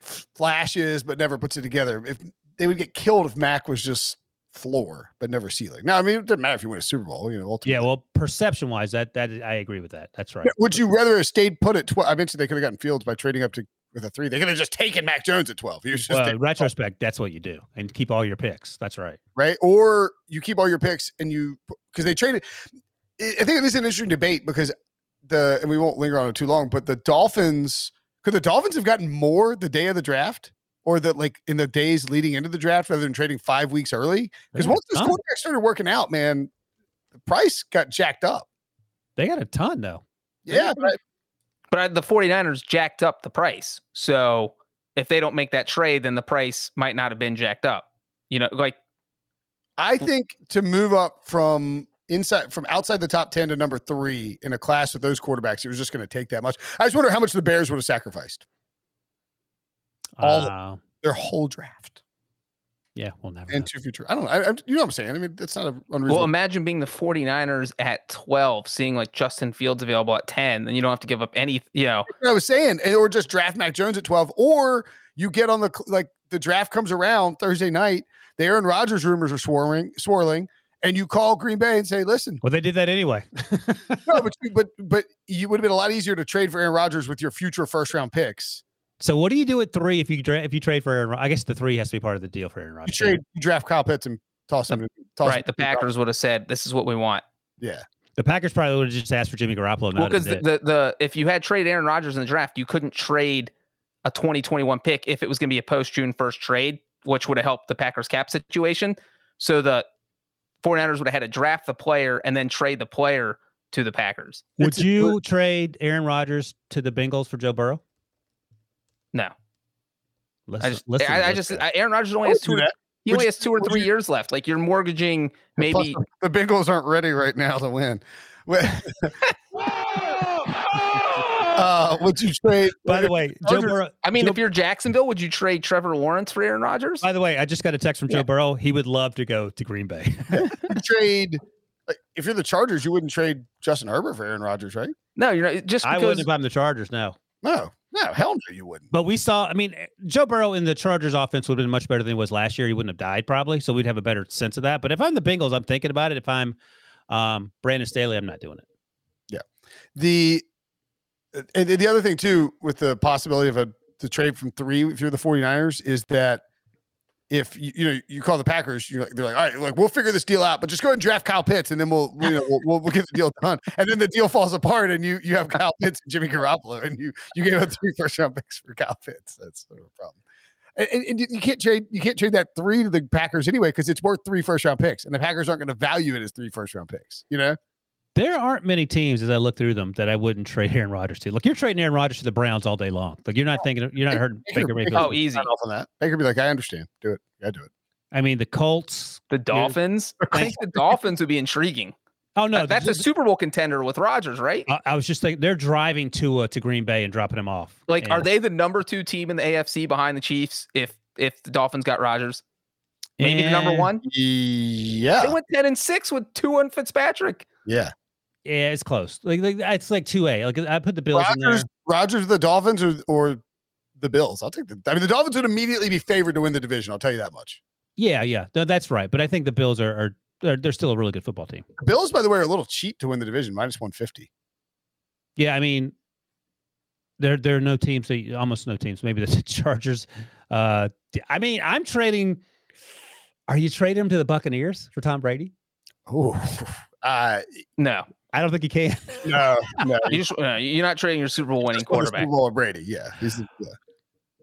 flashes but never puts it together. If they would get killed if Mac was just floor but never ceiling. Now, I mean, it doesn't matter if you win a Super Bowl, you know. Ultimately. Yeah, well, perception wise, that that I agree with that. That's right. Would you rather have stayed put at twelve? I mentioned they could have gotten Fields by trading up to with a three. They could have just taken Mac Jones at twelve. He was just well, retrospect. That's what you do, and keep all your picks. That's right. Right, or you keep all your picks and you because they traded. I think this is an interesting debate because the and we won't linger on it too long, but the Dolphins could the Dolphins have gotten more the day of the draft? Or that like in the days leading into the draft rather than trading five weeks early? Because once this quarterback started working out, man, the price got jacked up. They got a ton though. Yeah, but, but uh, the 49ers jacked up the price. So if they don't make that trade, then the price might not have been jacked up. You know, like I think to move up from inside from outside the top 10 to number three in a class with those quarterbacks, it was just going to take that much. I just wonder how much the Bears would have sacrificed. All uh, their whole draft. Yeah, we'll never. And two future. I don't know. I, I, you know what I'm saying? I mean, that's not a unreasonable. Well, imagine being the 49ers at 12, seeing like Justin Fields available at 10, then you don't have to give up any, you know. I was saying, or just draft Mac Jones at 12, or you get on the, like, the draft comes around Thursday night. The Aaron Rodgers rumors are swirling, swirling and you call Green Bay and say, "Listen." Well, they did that anyway. no, but but but you would have been a lot easier to trade for Aaron Rodgers with your future first round picks. So what do you do at three if you dra- if you trade for Aaron? I guess the three has to be part of the deal for Aaron Rodgers. You trade, you draft Kyle Pitts and toss him. Toss right, him the Packers would have said, "This is what we want." Yeah. The Packers probably would have just asked for Jimmy Garoppolo. Well, because the, the, the if you had traded Aaron Rodgers in the draft, you couldn't trade a 2021 pick if it was going to be a post June first trade, which would have helped the Packers cap situation. So the 49ers would have had to draft the player and then trade the player to the Packers. Would it's, you trade Aaron Rodgers to the Bengals for Joe Burrow? No. Listen, I just, listen I, I just, I, Aaron Rodgers only has two. He only has two or three you, years left. Like you're mortgaging maybe. the Bengals aren't ready right now to win. uh, would you trade? By the way, Joe Burrow. I mean, Joe, if you're Jacksonville, would you trade Trevor Lawrence for Aaron Rodgers? By the way, I just got a text from yeah. Joe Burrow. He would love to go to Green Bay. trade. If you're the Chargers, you wouldn't trade Justin Herbert for Aaron Rodgers, right? No, you're not. Just because, I wouldn't if I'm the Chargers. No. No, no, hell no, you wouldn't. But we saw. I mean, Joe Burrow in the Chargers offense would have been much better than he was last year. He wouldn't have died probably, so we'd have a better sense of that. But if I'm the Bengals, I'm thinking about it. If I'm um, Brandon Staley, I'm not doing it. Yeah. The and the other thing too, with the possibility of a the trade from three, if you're the 49ers, is that if you, you know you call the Packers, you're like, they're like, all right, like we'll figure this deal out, but just go and draft Kyle Pitts, and then we'll you know we'll, we'll, we'll get the deal done. And then the deal falls apart, and you you have Kyle Pitts and Jimmy Garoppolo, and you you gave up three first round picks for Kyle Pitts. That's sort of a problem. And, and, you can't trade you can't trade that three to the Packers anyway because it's worth three first round picks, and the Packers aren't going to value it as three first round picks. You know. There aren't many teams as I look through them that I wouldn't trade Aaron Rodgers to. Look, you're trading Aaron Rodgers to the Browns all day long. Like you're not thinking, you're not hurting Baker Mayfield. Oh, easy. Sign off on that. Baker be like, I understand. Do it. Yeah, do it. I mean, the Colts. The Dolphins. I think the Dolphins would be intriguing. Oh no, that's the- a Super Bowl contender with Rodgers, right? I, I was just thinking they're driving to uh, to Green Bay and dropping him off. Like, are they the number two team in the AFC behind the Chiefs? If if the Dolphins got Rodgers, maybe the number one. Yeah, They went ten and six with Tua and Fitzpatrick. Yeah. Yeah, it's close. Like, like it's like two A. Like I put the Bills in there. Rodgers, Rodgers, the Dolphins, or or the Bills. I'll take the. I mean, the Dolphins would immediately be favored to win the division. I'll tell you that much. Yeah, yeah, no, that's right. But I think the Bills are are they're, they're still a really good football team. The Bills, by the way, are a little cheap to win the division, minus one fifty. Yeah, I mean, there there are no teams. That, almost no teams. Maybe the Chargers. Uh, d- I mean, I'm trading. Are you trading him to the Buccaneers for Tom Brady? Oh, uh, No, I don't think he can. no, no. you just, uh, you're not trading your Super Bowl winning Just won the quarterback. Super Bowl Brady. Yeah, he's yeah.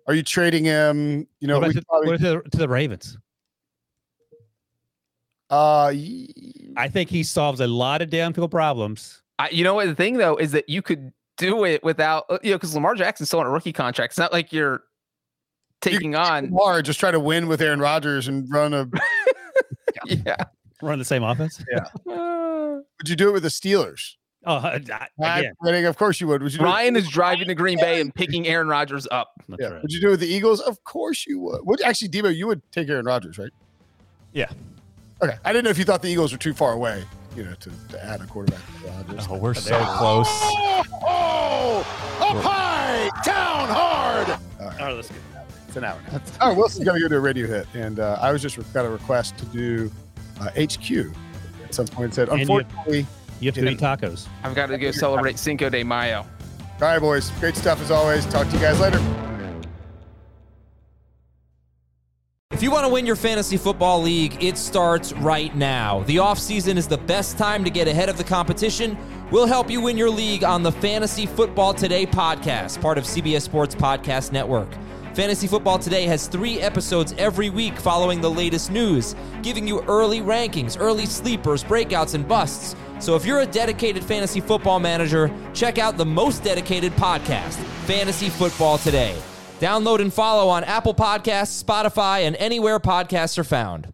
Are you trading him? You know, what about, could to, probably, what to, the, to the Ravens? uh, y- I think he solves a lot of downfield problems. I, you know what the thing though is that you could do it without uh, you know because Lamar Jackson's still on a rookie contract. It's not like you're taking on. Lamar just try to win with Aaron Rodgers and run a. Yeah. Run the same offense. Yeah. Would you do it with the Steelers? Oh, I- I- again, Of course you would. Would you Ryan is driving to Green Bay and picking Aaron Rodgers up. that's Yeah. right. Would you do it with the Eagles? Of course you would. Would actually, Debo, you would take Aaron Rodgers, right? Yeah. Okay. I didn't know if you thought the Eagles were too far away, you know, to, to add a quarterback to Rodgers. Oh, we're so close. Oh, up high, down hard. All right. Oh, let's go. It's an hour. now. All right, Wilson's got to go do a radio hit, and uh, I was just re- got a request to do uh, HQ at some point. Said And you- unfortunately. You have to eat tacos. I've got to go celebrate Cinco de Mayo. All right, boys. Great stuff as always. Talk to you guys later. If you want to win your fantasy football league, it starts right now. The offseason is the best time to get ahead of the competition. We'll help you win your league on the Fantasy Football Today podcast, part of CBS Sports Podcast Network. Fantasy Football Today has three episodes every week following the latest news, giving you early rankings, early sleepers, breakouts, and busts. So if you're a dedicated fantasy football manager, check out the most dedicated podcast, Fantasy Football Today. Download and follow on Apple Podcasts, Spotify, and anywhere podcasts are found.